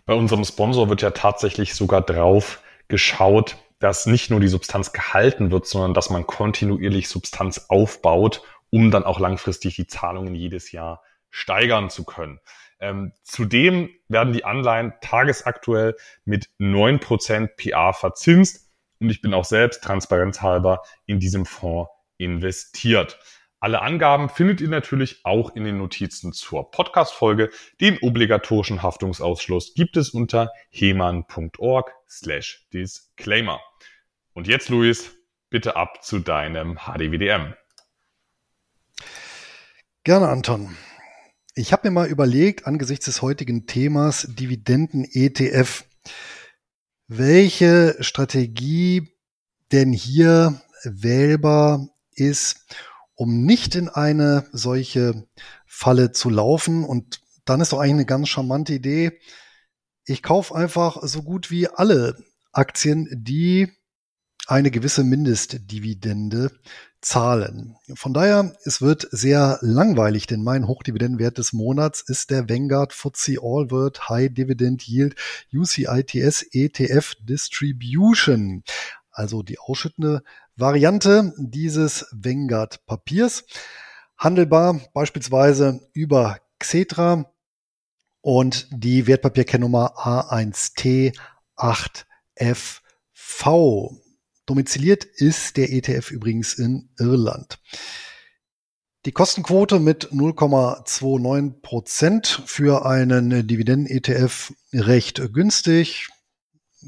Bei unserem Sponsor wird ja tatsächlich sogar drauf geschaut, dass nicht nur die Substanz gehalten wird, sondern dass man kontinuierlich Substanz aufbaut, um dann auch langfristig die Zahlungen jedes Jahr steigern zu können. Ähm, zudem werden die Anleihen tagesaktuell mit neun Prozent PA verzinst und ich bin auch selbst transparenzhalber in diesem Fonds investiert. Alle Angaben findet ihr natürlich auch in den Notizen zur Podcast-Folge. Den obligatorischen Haftungsausschluss gibt es unter heman.org slash disclaimer. Und jetzt, Luis, bitte ab zu deinem HDWDM. Gerne, Anton. Ich habe mir mal überlegt, angesichts des heutigen Themas Dividenden-ETF, welche Strategie denn hier wählbar ist, um nicht in eine solche Falle zu laufen. Und dann ist doch eigentlich eine ganz charmante Idee. Ich kaufe einfach so gut wie alle Aktien, die eine gewisse Mindestdividende zahlen. Von daher, es wird sehr langweilig, denn mein Hochdividendenwert des Monats ist der Vanguard FTSE All World High Dividend Yield UCITS ETF Distribution. Also die ausschüttende Variante dieses Vanguard Papiers. Handelbar beispielsweise über Xetra und die Wertpapierkennnummer A1T8FV. Domiziliert ist der ETF übrigens in Irland. Die Kostenquote mit 0,29 Prozent für einen Dividenden-ETF recht günstig.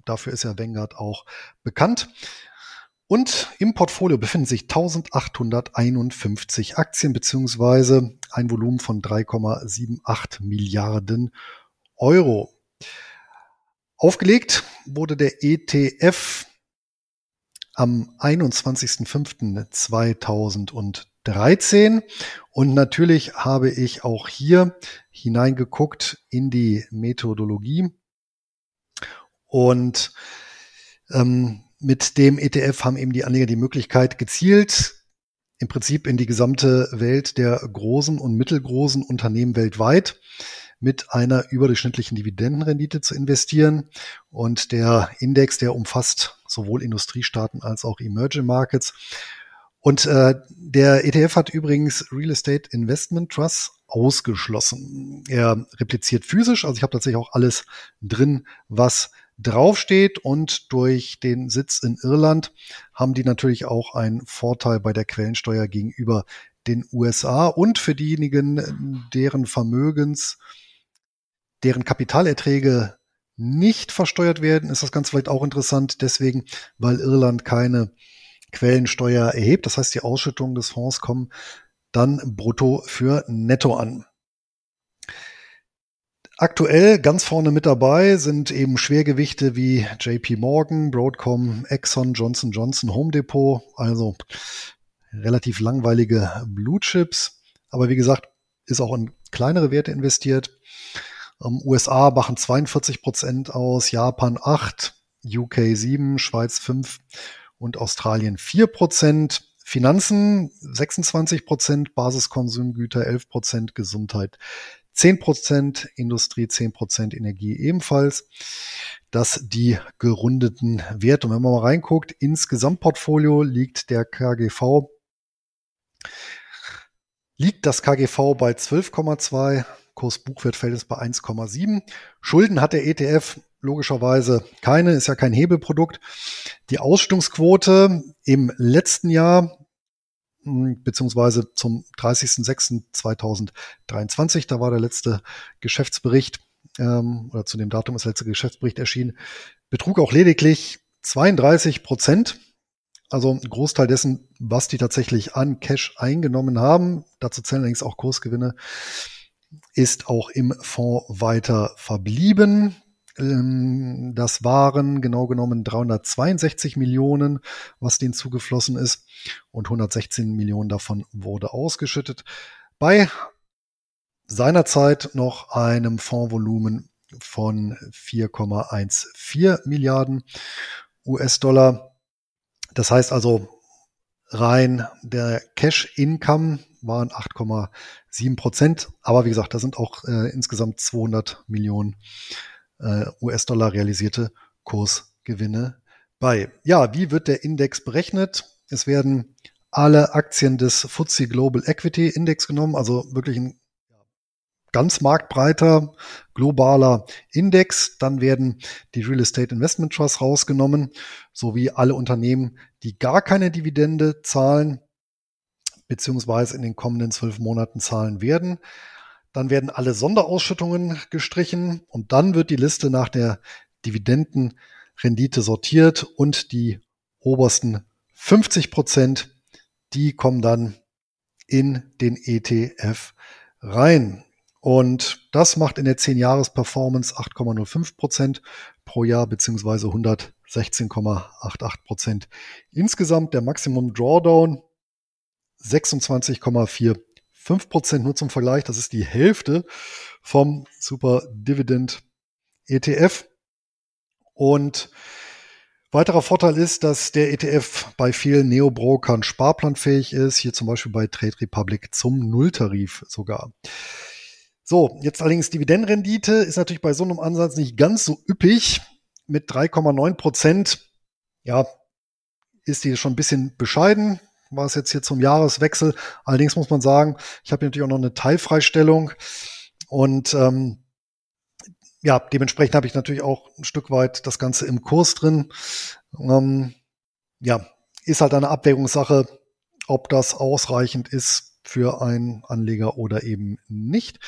Dafür ist ja Vanguard auch bekannt. Und im Portfolio befinden sich 1851 Aktien beziehungsweise ein Volumen von 3,78 Milliarden Euro. Aufgelegt wurde der ETF am 21.05.2013 und natürlich habe ich auch hier hineingeguckt in die Methodologie und ähm, mit dem ETF haben eben die Anleger die Möglichkeit, gezielt im Prinzip in die gesamte Welt der großen und mittelgroßen Unternehmen weltweit mit einer überdurchschnittlichen Dividendenrendite zu investieren. Und der Index, der umfasst sowohl Industriestaaten als auch Emerging Markets. Und äh, der ETF hat übrigens Real Estate Investment Trust ausgeschlossen. Er repliziert physisch, also ich habe tatsächlich auch alles drin, was draufsteht und durch den Sitz in Irland haben die natürlich auch einen Vorteil bei der Quellensteuer gegenüber den USA und für diejenigen, deren Vermögens, deren Kapitalerträge nicht versteuert werden, ist das Ganze vielleicht auch interessant, deswegen, weil Irland keine Quellensteuer erhebt. Das heißt, die Ausschüttungen des Fonds kommen dann brutto für netto an. Aktuell ganz vorne mit dabei sind eben Schwergewichte wie JP Morgan, Broadcom, Exxon, Johnson Johnson, Home Depot, also relativ langweilige Blue Chips. Aber wie gesagt, ist auch in kleinere Werte investiert. Um, USA machen 42 Prozent aus, Japan 8, UK 7, Schweiz 5 und Australien 4 Prozent. Finanzen 26 Prozent, Basiskonsumgüter 11 Prozent, Gesundheit 10% Industrie, 10% Energie ebenfalls. Das die gerundeten Werte. Und wenn man mal reinguckt, ins Gesamtportfolio liegt der KGV, liegt das KGV bei 12,2, Kurs-Buchwert-Verhältnis bei 1,7. Schulden hat der ETF logischerweise keine, ist ja kein Hebelprodukt. Die Ausstellungsquote im letzten Jahr beziehungsweise zum 30.06.2023, da war der letzte Geschäftsbericht, ähm, oder zu dem Datum ist der letzte Geschäftsbericht erschienen, betrug auch lediglich 32 Prozent. Also ein Großteil dessen, was die tatsächlich an Cash eingenommen haben, dazu zählen allerdings auch Kursgewinne, ist auch im Fonds weiter verblieben. Ähm, das waren genau genommen 362 Millionen, was denen zugeflossen ist. Und 116 Millionen davon wurde ausgeschüttet. Bei seinerzeit noch einem Fondsvolumen von 4,14 Milliarden US-Dollar. Das heißt also, rein der Cash-Income waren 8,7 Prozent. Aber wie gesagt, da sind auch äh, insgesamt 200 Millionen äh, US-Dollar realisierte Kursgewinne bei. Ja, wie wird der Index berechnet? Es werden alle Aktien des FTSE Global Equity Index genommen, also wirklich ein ganz marktbreiter globaler Index. Dann werden die Real Estate Investment Trusts rausgenommen, sowie alle Unternehmen, die gar keine Dividende zahlen, beziehungsweise in den kommenden zwölf Monaten zahlen werden. Dann werden alle Sonderausschüttungen gestrichen und dann wird die Liste nach der Dividendenrendite sortiert und die obersten 50 Prozent, die kommen dann in den ETF rein. Und das macht in der 10-Jahres-Performance 8,05 Prozent pro Jahr beziehungsweise 116,88 Prozent. Insgesamt der Maximum Drawdown 26,4 5% nur zum Vergleich, das ist die Hälfte vom Super Dividend ETF. Und weiterer Vorteil ist, dass der ETF bei vielen Neo-Brokern sparplanfähig ist, hier zum Beispiel bei Trade Republic zum Nulltarif sogar. So, jetzt allerdings Dividendenrendite ist natürlich bei so einem Ansatz nicht ganz so üppig. Mit 3,9 Prozent, ja, ist die schon ein bisschen bescheiden war es jetzt hier zum Jahreswechsel. Allerdings muss man sagen, ich habe natürlich auch noch eine Teilfreistellung und ähm, ja, dementsprechend habe ich natürlich auch ein Stück weit das Ganze im Kurs drin. Ähm, ja, ist halt eine Abwägungssache, ob das ausreichend ist für einen Anleger oder eben nicht.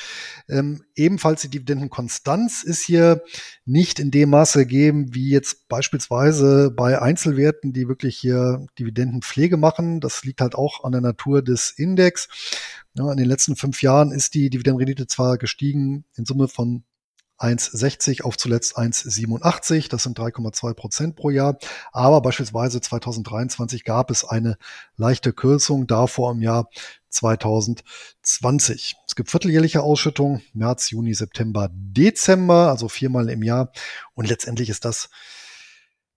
Ähm, ebenfalls die Dividendenkonstanz ist hier nicht in dem Maße gegeben, wie jetzt beispielsweise bei Einzelwerten, die wirklich hier Dividendenpflege machen. Das liegt halt auch an der Natur des Index. Ja, in den letzten fünf Jahren ist die Dividendenrendite zwar gestiegen in Summe von 1,60 auf zuletzt 1,87. Das sind 3,2 Prozent pro Jahr. Aber beispielsweise 2023 gab es eine leichte Kürzung davor im Jahr 2020. Es gibt vierteljährliche Ausschüttungen, März, Juni, September, Dezember, also viermal im Jahr. Und letztendlich ist das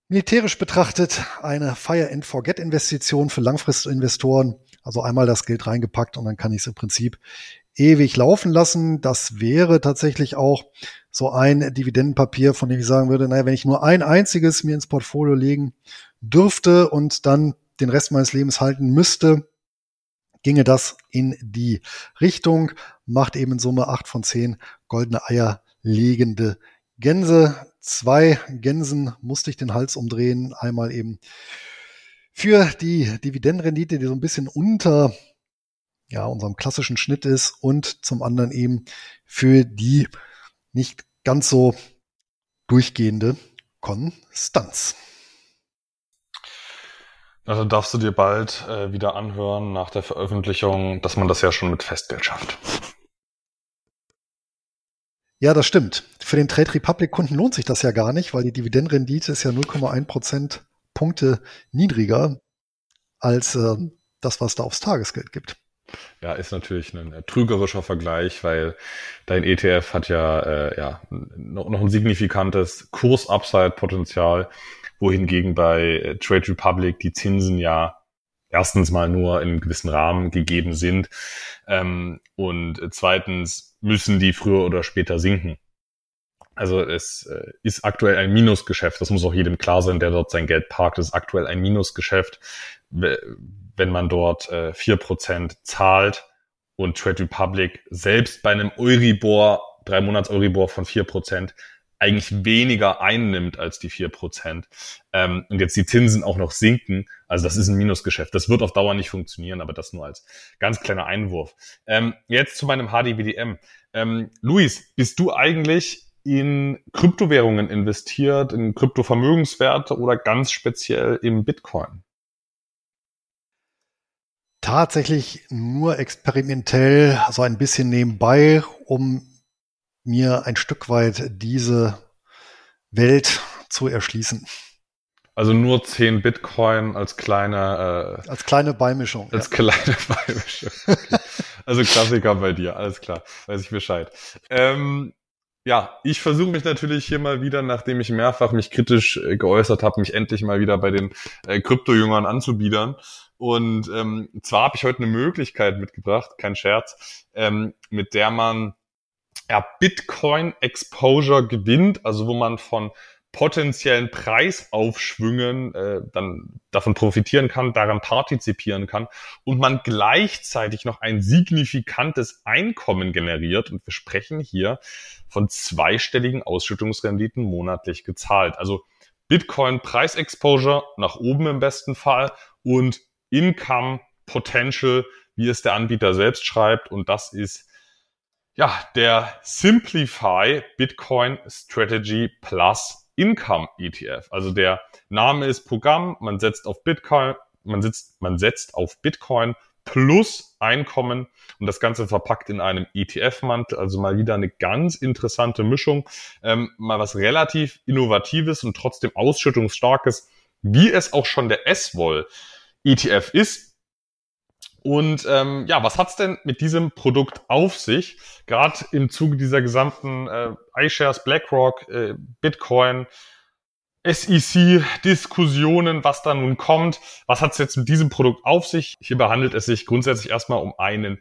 militärisch betrachtet eine Fire and Forget Investition für Langfristinvestoren. Also einmal das Geld reingepackt und dann kann ich es im Prinzip ewig laufen lassen. Das wäre tatsächlich auch so ein Dividendenpapier, von dem ich sagen würde, naja, wenn ich nur ein einziges mir ins Portfolio legen dürfte und dann den Rest meines Lebens halten müsste, ginge das in die Richtung, macht eben in Summe acht von zehn goldene Eier legende Gänse. Zwei Gänsen musste ich den Hals umdrehen. Einmal eben für die Dividendenrendite, die so ein bisschen unter ja, unserem klassischen Schnitt ist und zum anderen eben für die nicht ganz so durchgehende Konstanz. Also darfst du dir bald äh, wieder anhören nach der Veröffentlichung, dass man das ja schon mit Festgeld schafft. Ja, das stimmt. Für den Trade Republic Kunden lohnt sich das ja gar nicht, weil die Dividendenrendite ist ja 0,1 Prozent Punkte niedriger als äh, das, was da aufs Tagesgeld gibt. Ja, ist natürlich ein trügerischer Vergleich, weil dein ETF hat ja, äh, ja noch, noch ein signifikantes Kurs-Upside-Potenzial, wohingegen bei äh, Trade Republic die Zinsen ja erstens mal nur in einem gewissen Rahmen gegeben sind ähm, und zweitens müssen die früher oder später sinken. Also es äh, ist aktuell ein Minusgeschäft. Das muss auch jedem klar sein, der dort sein Geld parkt. Es ist aktuell ein Minusgeschäft wenn man dort äh, 4% zahlt und Trade Republic selbst bei einem Euribor, drei Monats Euribor von 4% eigentlich weniger einnimmt als die 4%. Ähm, und jetzt die Zinsen auch noch sinken. Also das ist ein Minusgeschäft. Das wird auf Dauer nicht funktionieren, aber das nur als ganz kleiner Einwurf. Ähm, jetzt zu meinem HDBDM. Ähm, Luis, bist du eigentlich in Kryptowährungen investiert, in Kryptovermögenswerte oder ganz speziell im Bitcoin? Tatsächlich nur experimentell, so ein bisschen nebenbei, um mir ein Stück weit diese Welt zu erschließen. Also nur 10 Bitcoin als kleine äh, als kleine Beimischung. Als ja. kleine (laughs) Beimischung. Okay. also Klassiker bei dir, alles klar, weiß ich Bescheid. Ähm, ja, ich versuche mich natürlich hier mal wieder, nachdem ich mehrfach mich kritisch äh, geäußert habe, mich endlich mal wieder bei den äh, Kryptojüngern anzubiedern. Und ähm, zwar habe ich heute eine Möglichkeit mitgebracht, kein Scherz, ähm, mit der man ja, Bitcoin Exposure gewinnt, also wo man von potenziellen Preisaufschwüngen äh, dann davon profitieren kann, daran partizipieren kann und man gleichzeitig noch ein signifikantes Einkommen generiert. Und wir sprechen hier von zweistelligen Ausschüttungsrenditen monatlich gezahlt. Also Bitcoin Preisexposure nach oben im besten Fall und Income Potential, wie es der Anbieter selbst schreibt. Und das ist ja der Simplify Bitcoin Strategy Plus Income ETF. Also der Name ist Programm, man setzt auf Bitcoin, man setzt, man setzt auf Bitcoin plus Einkommen und das Ganze verpackt in einem ETF-Mantel. Also mal wieder eine ganz interessante Mischung. Ähm, mal was relativ Innovatives und trotzdem ausschüttungsstarkes, wie es auch schon der S-Woll ETF ist. Und ähm, ja, was hat's denn mit diesem Produkt auf sich? Gerade im Zuge dieser gesamten äh, iShares, BlackRock, äh, Bitcoin, SEC-Diskussionen, was da nun kommt. Was hat's jetzt mit diesem Produkt auf sich? Hierbei handelt es sich grundsätzlich erstmal um einen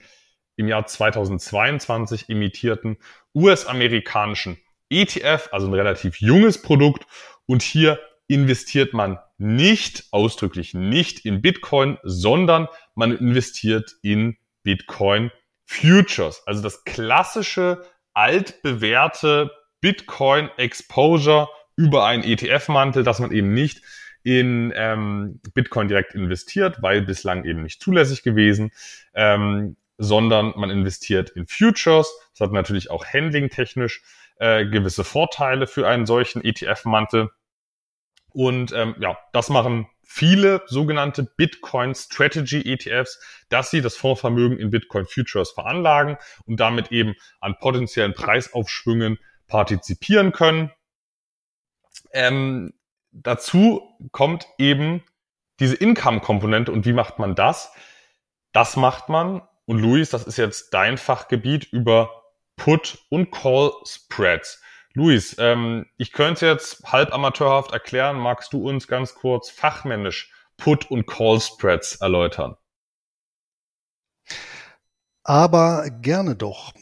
im Jahr 2022 imitierten US-amerikanischen ETF, also ein relativ junges Produkt. Und hier investiert man nicht, ausdrücklich nicht in Bitcoin, sondern man investiert in Bitcoin Futures. Also das klassische, altbewährte Bitcoin Exposure über einen ETF-Mantel, dass man eben nicht in ähm, Bitcoin direkt investiert, weil bislang eben nicht zulässig gewesen. Ähm, sondern man investiert in Futures. Das hat natürlich auch handlingtechnisch äh, gewisse Vorteile für einen solchen ETF-Mantel. Und ähm, ja, das machen viele sogenannte Bitcoin Strategy ETFs, dass sie das Fondsvermögen in Bitcoin Futures veranlagen und damit eben an potenziellen Preisaufschwüngen partizipieren können. Ähm, dazu kommt eben diese Income-Komponente und wie macht man das? Das macht man, und Luis, das ist jetzt dein Fachgebiet über Put- und Call-Spreads. Luis, ähm, ich könnte jetzt halb amateurhaft erklären. Magst du uns ganz kurz fachmännisch Put- und Call-Spreads erläutern? Aber gerne doch.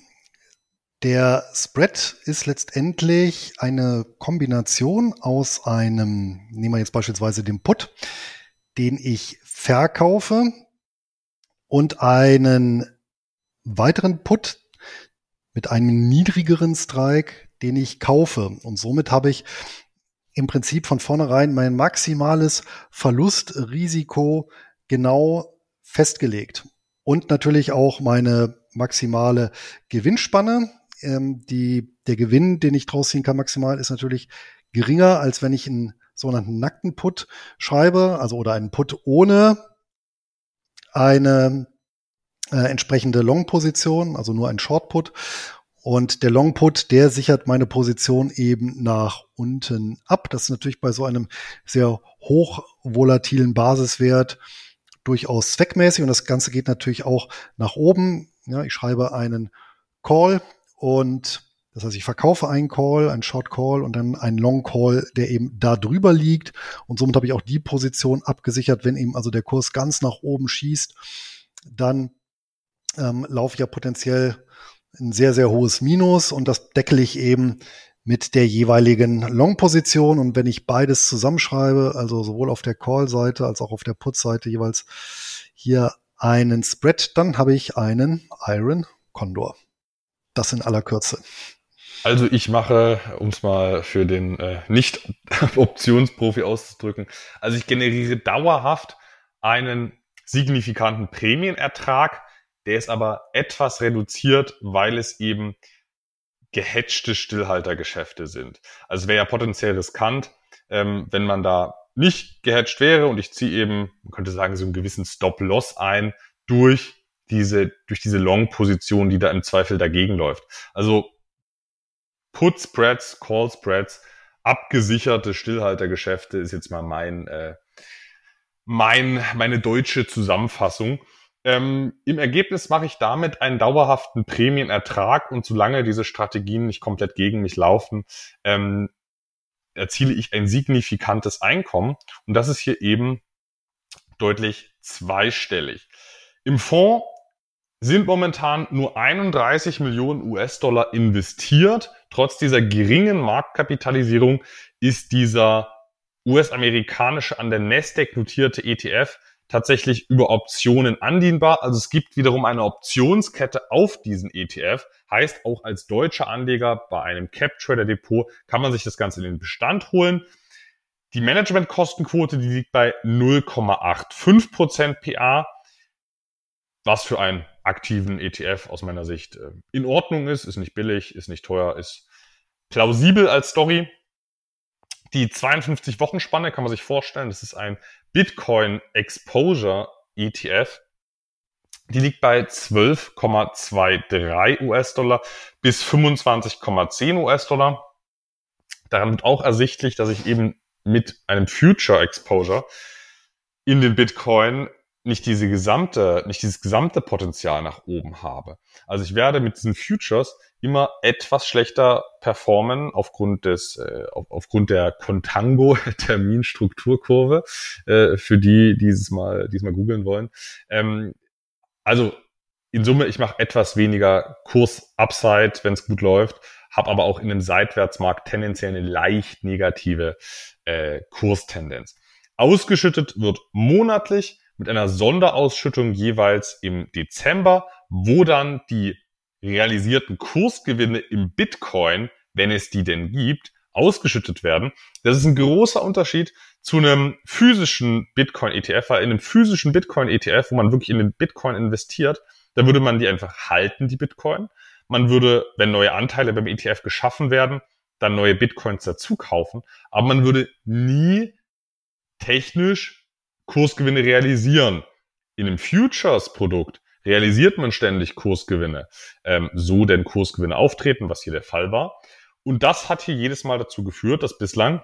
Der Spread ist letztendlich eine Kombination aus einem, nehmen wir jetzt beispielsweise den Put, den ich verkaufe und einen weiteren Put mit einem niedrigeren Strike, den ich kaufe. Und somit habe ich im Prinzip von vornherein mein maximales Verlustrisiko genau festgelegt. Und natürlich auch meine maximale Gewinnspanne. Ähm, die, der Gewinn, den ich draus ziehen kann maximal, ist natürlich geringer, als wenn ich einen sogenannten nackten Put schreibe, also oder einen Put ohne eine äh, entsprechende Long-Position, also nur ein Short-Put. Und der Long-Put, der sichert meine Position eben nach unten ab. Das ist natürlich bei so einem sehr hoch volatilen Basiswert durchaus zweckmäßig. Und das Ganze geht natürlich auch nach oben. Ja, ich schreibe einen Call und das heißt, ich verkaufe einen Call, einen Short Call und dann einen Long Call, der eben da drüber liegt. Und somit habe ich auch die Position abgesichert, wenn eben also der Kurs ganz nach oben schießt, dann ähm, laufe ich ja potenziell ein sehr, sehr hohes Minus und das deckel ich eben mit der jeweiligen Long-Position. Und wenn ich beides zusammenschreibe, also sowohl auf der Call-Seite als auch auf der Put-Seite jeweils hier einen Spread, dann habe ich einen Iron Condor. Das in aller Kürze. Also ich mache, um es mal für den äh, Nicht-Optionsprofi (laughs) auszudrücken, also ich generiere dauerhaft einen signifikanten Prämienertrag, der ist aber etwas reduziert, weil es eben gehatchte Stillhaltergeschäfte sind. Also wäre ja potenziell riskant, ähm, wenn man da nicht gehatcht wäre und ich ziehe eben, man könnte sagen, so einen gewissen Stop-Loss ein durch diese, durch diese Long-Position, die da im Zweifel dagegen läuft. Also Put Spreads, Call Spreads, abgesicherte Stillhaltergeschäfte ist jetzt mal mein, äh, mein, meine deutsche Zusammenfassung. Ähm, Im Ergebnis mache ich damit einen dauerhaften Prämienertrag und solange diese Strategien nicht komplett gegen mich laufen, ähm, erziele ich ein signifikantes Einkommen. Und das ist hier eben deutlich zweistellig. Im Fonds sind momentan nur 31 Millionen US-Dollar investiert. Trotz dieser geringen Marktkapitalisierung ist dieser US-amerikanische an der Nasdaq notierte ETF tatsächlich über Optionen andienbar. Also es gibt wiederum eine Optionskette auf diesen ETF. Heißt, auch als deutscher Anleger bei einem Cap Trader Depot kann man sich das Ganze in den Bestand holen. Die Managementkostenquote, die liegt bei 0,85% PA, was für einen aktiven ETF aus meiner Sicht äh, in Ordnung ist, ist nicht billig, ist nicht teuer, ist plausibel als Story. Die 52 Wochen Spanne kann man sich vorstellen, das ist ein Bitcoin Exposure ETF. Die liegt bei 12,23 US-Dollar bis 25,10 US-Dollar. Daran wird auch ersichtlich, dass ich eben mit einem Future Exposure in den Bitcoin nicht diese gesamte, nicht dieses gesamte Potenzial nach oben habe. Also ich werde mit diesen Futures immer etwas schlechter performen aufgrund des, äh, auf, aufgrund der Contango-Terminstrukturkurve, äh, für die, die dieses mal, dieses mal googeln wollen. Ähm, also in Summe, ich mache etwas weniger Kurs-Upside, wenn es gut läuft, habe aber auch in einem Seitwärtsmarkt tendenziell eine leicht negative äh, Kurstendenz. Ausgeschüttet wird monatlich mit einer Sonderausschüttung jeweils im Dezember, wo dann die realisierten Kursgewinne im Bitcoin, wenn es die denn gibt, ausgeschüttet werden. Das ist ein großer Unterschied zu einem physischen Bitcoin-ETF, weil in einem physischen Bitcoin-ETF, wo man wirklich in den Bitcoin investiert, Da würde man die einfach halten, die Bitcoin. Man würde, wenn neue Anteile beim ETF geschaffen werden, dann neue Bitcoins dazu kaufen. Aber man würde nie technisch Kursgewinne realisieren. In einem Futures-Produkt realisiert man ständig Kursgewinne, ähm, so denn Kursgewinne auftreten, was hier der Fall war. Und das hat hier jedes Mal dazu geführt, dass bislang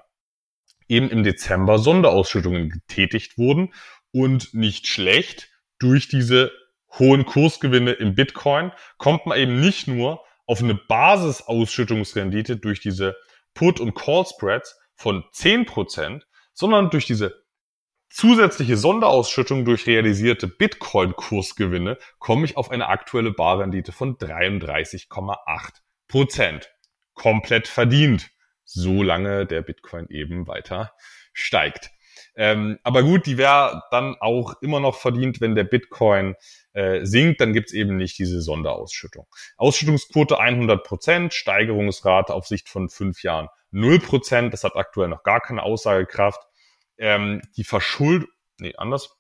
eben im Dezember Sonderausschüttungen getätigt wurden und nicht schlecht durch diese hohen Kursgewinne im Bitcoin kommt man eben nicht nur auf eine Basisausschüttungsrendite durch diese Put- und Call-Spreads von 10%, sondern durch diese zusätzliche Sonderausschüttung durch realisierte Bitcoin-Kursgewinne komme ich auf eine aktuelle Barrendite von 33,8 Prozent. Komplett verdient, solange der Bitcoin eben weiter steigt. Ähm, aber gut, die wäre dann auch immer noch verdient, wenn der Bitcoin äh, sinkt, dann gibt's eben nicht diese Sonderausschüttung. Ausschüttungsquote 100 Prozent, Steigerungsrate auf Sicht von fünf Jahren 0 Prozent, das hat aktuell noch gar keine Aussagekraft ähm, die Verschuld, nee, anders.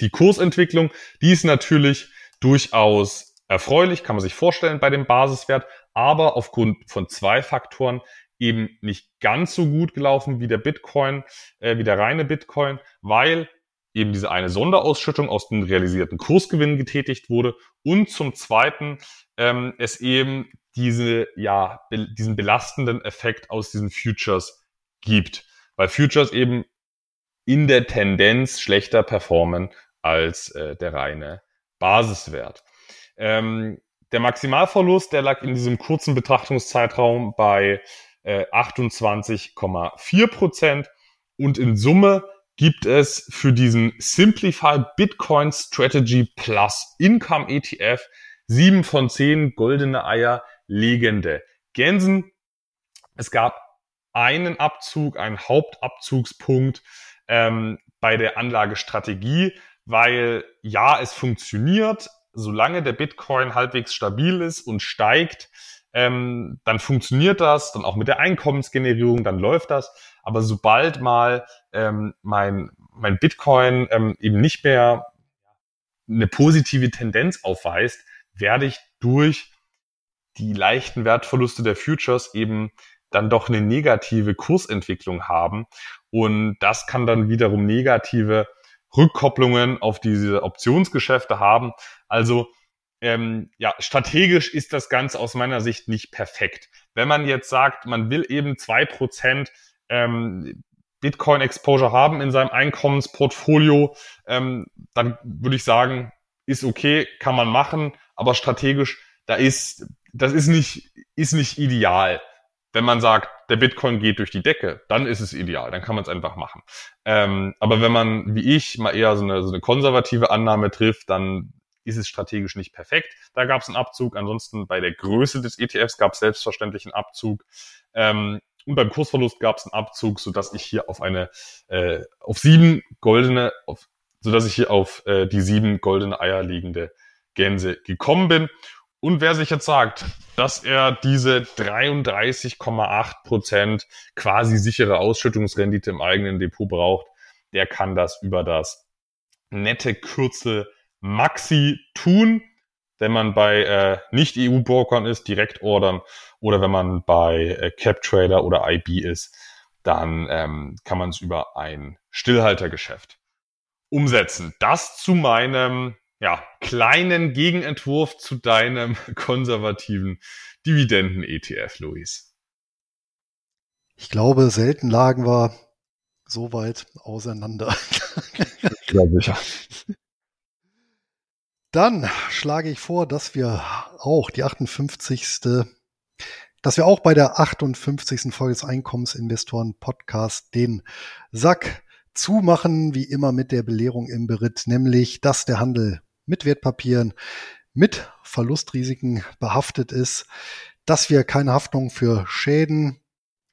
Die Kursentwicklung, die ist natürlich durchaus erfreulich, kann man sich vorstellen bei dem Basiswert, aber aufgrund von zwei Faktoren eben nicht ganz so gut gelaufen wie der Bitcoin, äh, wie der reine Bitcoin, weil eben diese eine Sonderausschüttung aus den realisierten Kursgewinnen getätigt wurde und zum Zweiten ähm, es eben diese ja be diesen belastenden Effekt aus diesen Futures gibt weil Futures eben in der Tendenz schlechter performen als äh, der reine Basiswert. Ähm, der Maximalverlust, der lag in diesem kurzen Betrachtungszeitraum bei äh, 28,4 Prozent und in Summe gibt es für diesen Simplify Bitcoin Strategy Plus Income ETF sieben von zehn goldene Eier legende Gänsen. Es gab einen Abzug, einen Hauptabzugspunkt ähm, bei der Anlagestrategie, weil ja, es funktioniert, solange der Bitcoin halbwegs stabil ist und steigt, ähm, dann funktioniert das, dann auch mit der Einkommensgenerierung, dann läuft das. Aber sobald mal ähm, mein, mein Bitcoin ähm, eben nicht mehr eine positive Tendenz aufweist, werde ich durch die leichten Wertverluste der Futures eben dann doch eine negative Kursentwicklung haben. Und das kann dann wiederum negative Rückkopplungen auf diese Optionsgeschäfte haben. Also ähm, ja, strategisch ist das Ganze aus meiner Sicht nicht perfekt. Wenn man jetzt sagt, man will eben zwei Prozent ähm, Bitcoin-Exposure haben in seinem Einkommensportfolio, ähm, dann würde ich sagen, ist okay, kann man machen, aber strategisch, da ist, das ist nicht, ist nicht ideal wenn man sagt, der Bitcoin geht durch die Decke, dann ist es ideal, dann kann man es einfach machen. Ähm, aber wenn man, wie ich, mal eher so eine, so eine konservative Annahme trifft, dann ist es strategisch nicht perfekt. Da gab es einen Abzug. Ansonsten bei der Größe des ETFs gab es selbstverständlich einen Abzug. Ähm, und beim Kursverlust gab es einen Abzug, so dass ich hier auf eine äh, auf sieben goldene, auf, so dass ich hier auf äh, die sieben goldene Eier liegende Gänse gekommen bin. Und wer sich jetzt sagt, dass er diese 33,8 Prozent quasi sichere Ausschüttungsrendite im eigenen Depot braucht, der kann das über das nette Kürzel Maxi tun. Wenn man bei äh, Nicht-EU-Brokern ist, direkt ordern. Oder wenn man bei äh, CapTrader oder IB ist, dann ähm, kann man es über ein Stillhaltergeschäft umsetzen. Das zu meinem ja, kleinen Gegenentwurf zu deinem konservativen Dividenden-ETF, Luis. Ich glaube, selten lagen wir so weit auseinander. (laughs) Ja, sicher. Dann schlage ich vor, dass wir auch die 58. dass wir auch bei der 58. Folge des Einkommensinvestoren Podcast den Sack zumachen, wie immer mit der Belehrung im Beritt, nämlich, dass der Handel mit Wertpapieren, mit Verlustrisiken behaftet ist, dass wir keine Haftung für Schäden,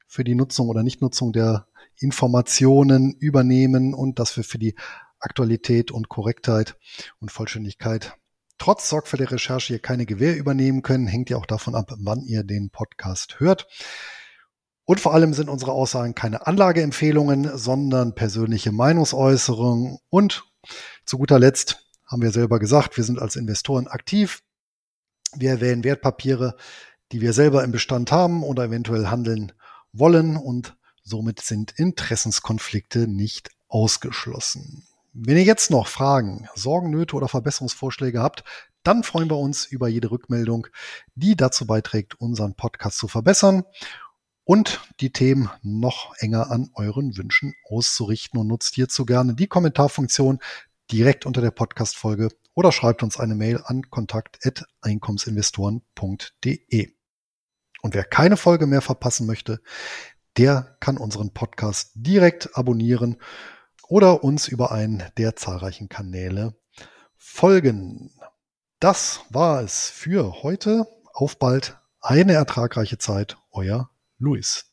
für die Nutzung oder Nichtnutzung der Informationen übernehmen und dass wir für die Aktualität und Korrektheit und Vollständigkeit trotz sorgfältiger Recherche hier keine Gewähr übernehmen können, hängt ja auch davon ab, wann ihr den Podcast hört. Und vor allem sind unsere Aussagen keine Anlageempfehlungen, sondern persönliche Meinungsäußerungen. Und zu guter Letzt haben wir selber gesagt, wir sind als Investoren aktiv. Wir erwähnen Wertpapiere, die wir selber im Bestand haben oder eventuell handeln wollen und somit sind Interessenskonflikte nicht ausgeschlossen. Wenn ihr jetzt noch Fragen, Sorgen, Nöte oder Verbesserungsvorschläge habt, dann freuen wir uns über jede Rückmeldung, die dazu beiträgt, unseren Podcast zu verbessern und die Themen noch enger an euren Wünschen auszurichten und nutzt hierzu gerne die Kommentarfunktion direkt unter der Podcast-Folge oder schreibt uns eine Mail an kontakt.einkommensinvestoren.de. Und wer keine Folge mehr verpassen möchte, der kann unseren Podcast direkt abonnieren oder uns über einen der zahlreichen Kanäle folgen. Das war es für heute. Auf bald eine ertragreiche Zeit. Euer Luis.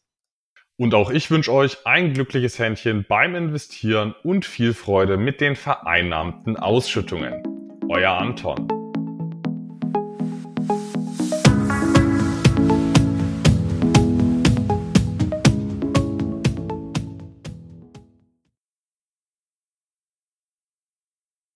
Und auch ich wünsche euch ein glückliches Händchen beim Investieren und viel Freude mit den vereinnahmten Ausschüttungen. Euer Anton.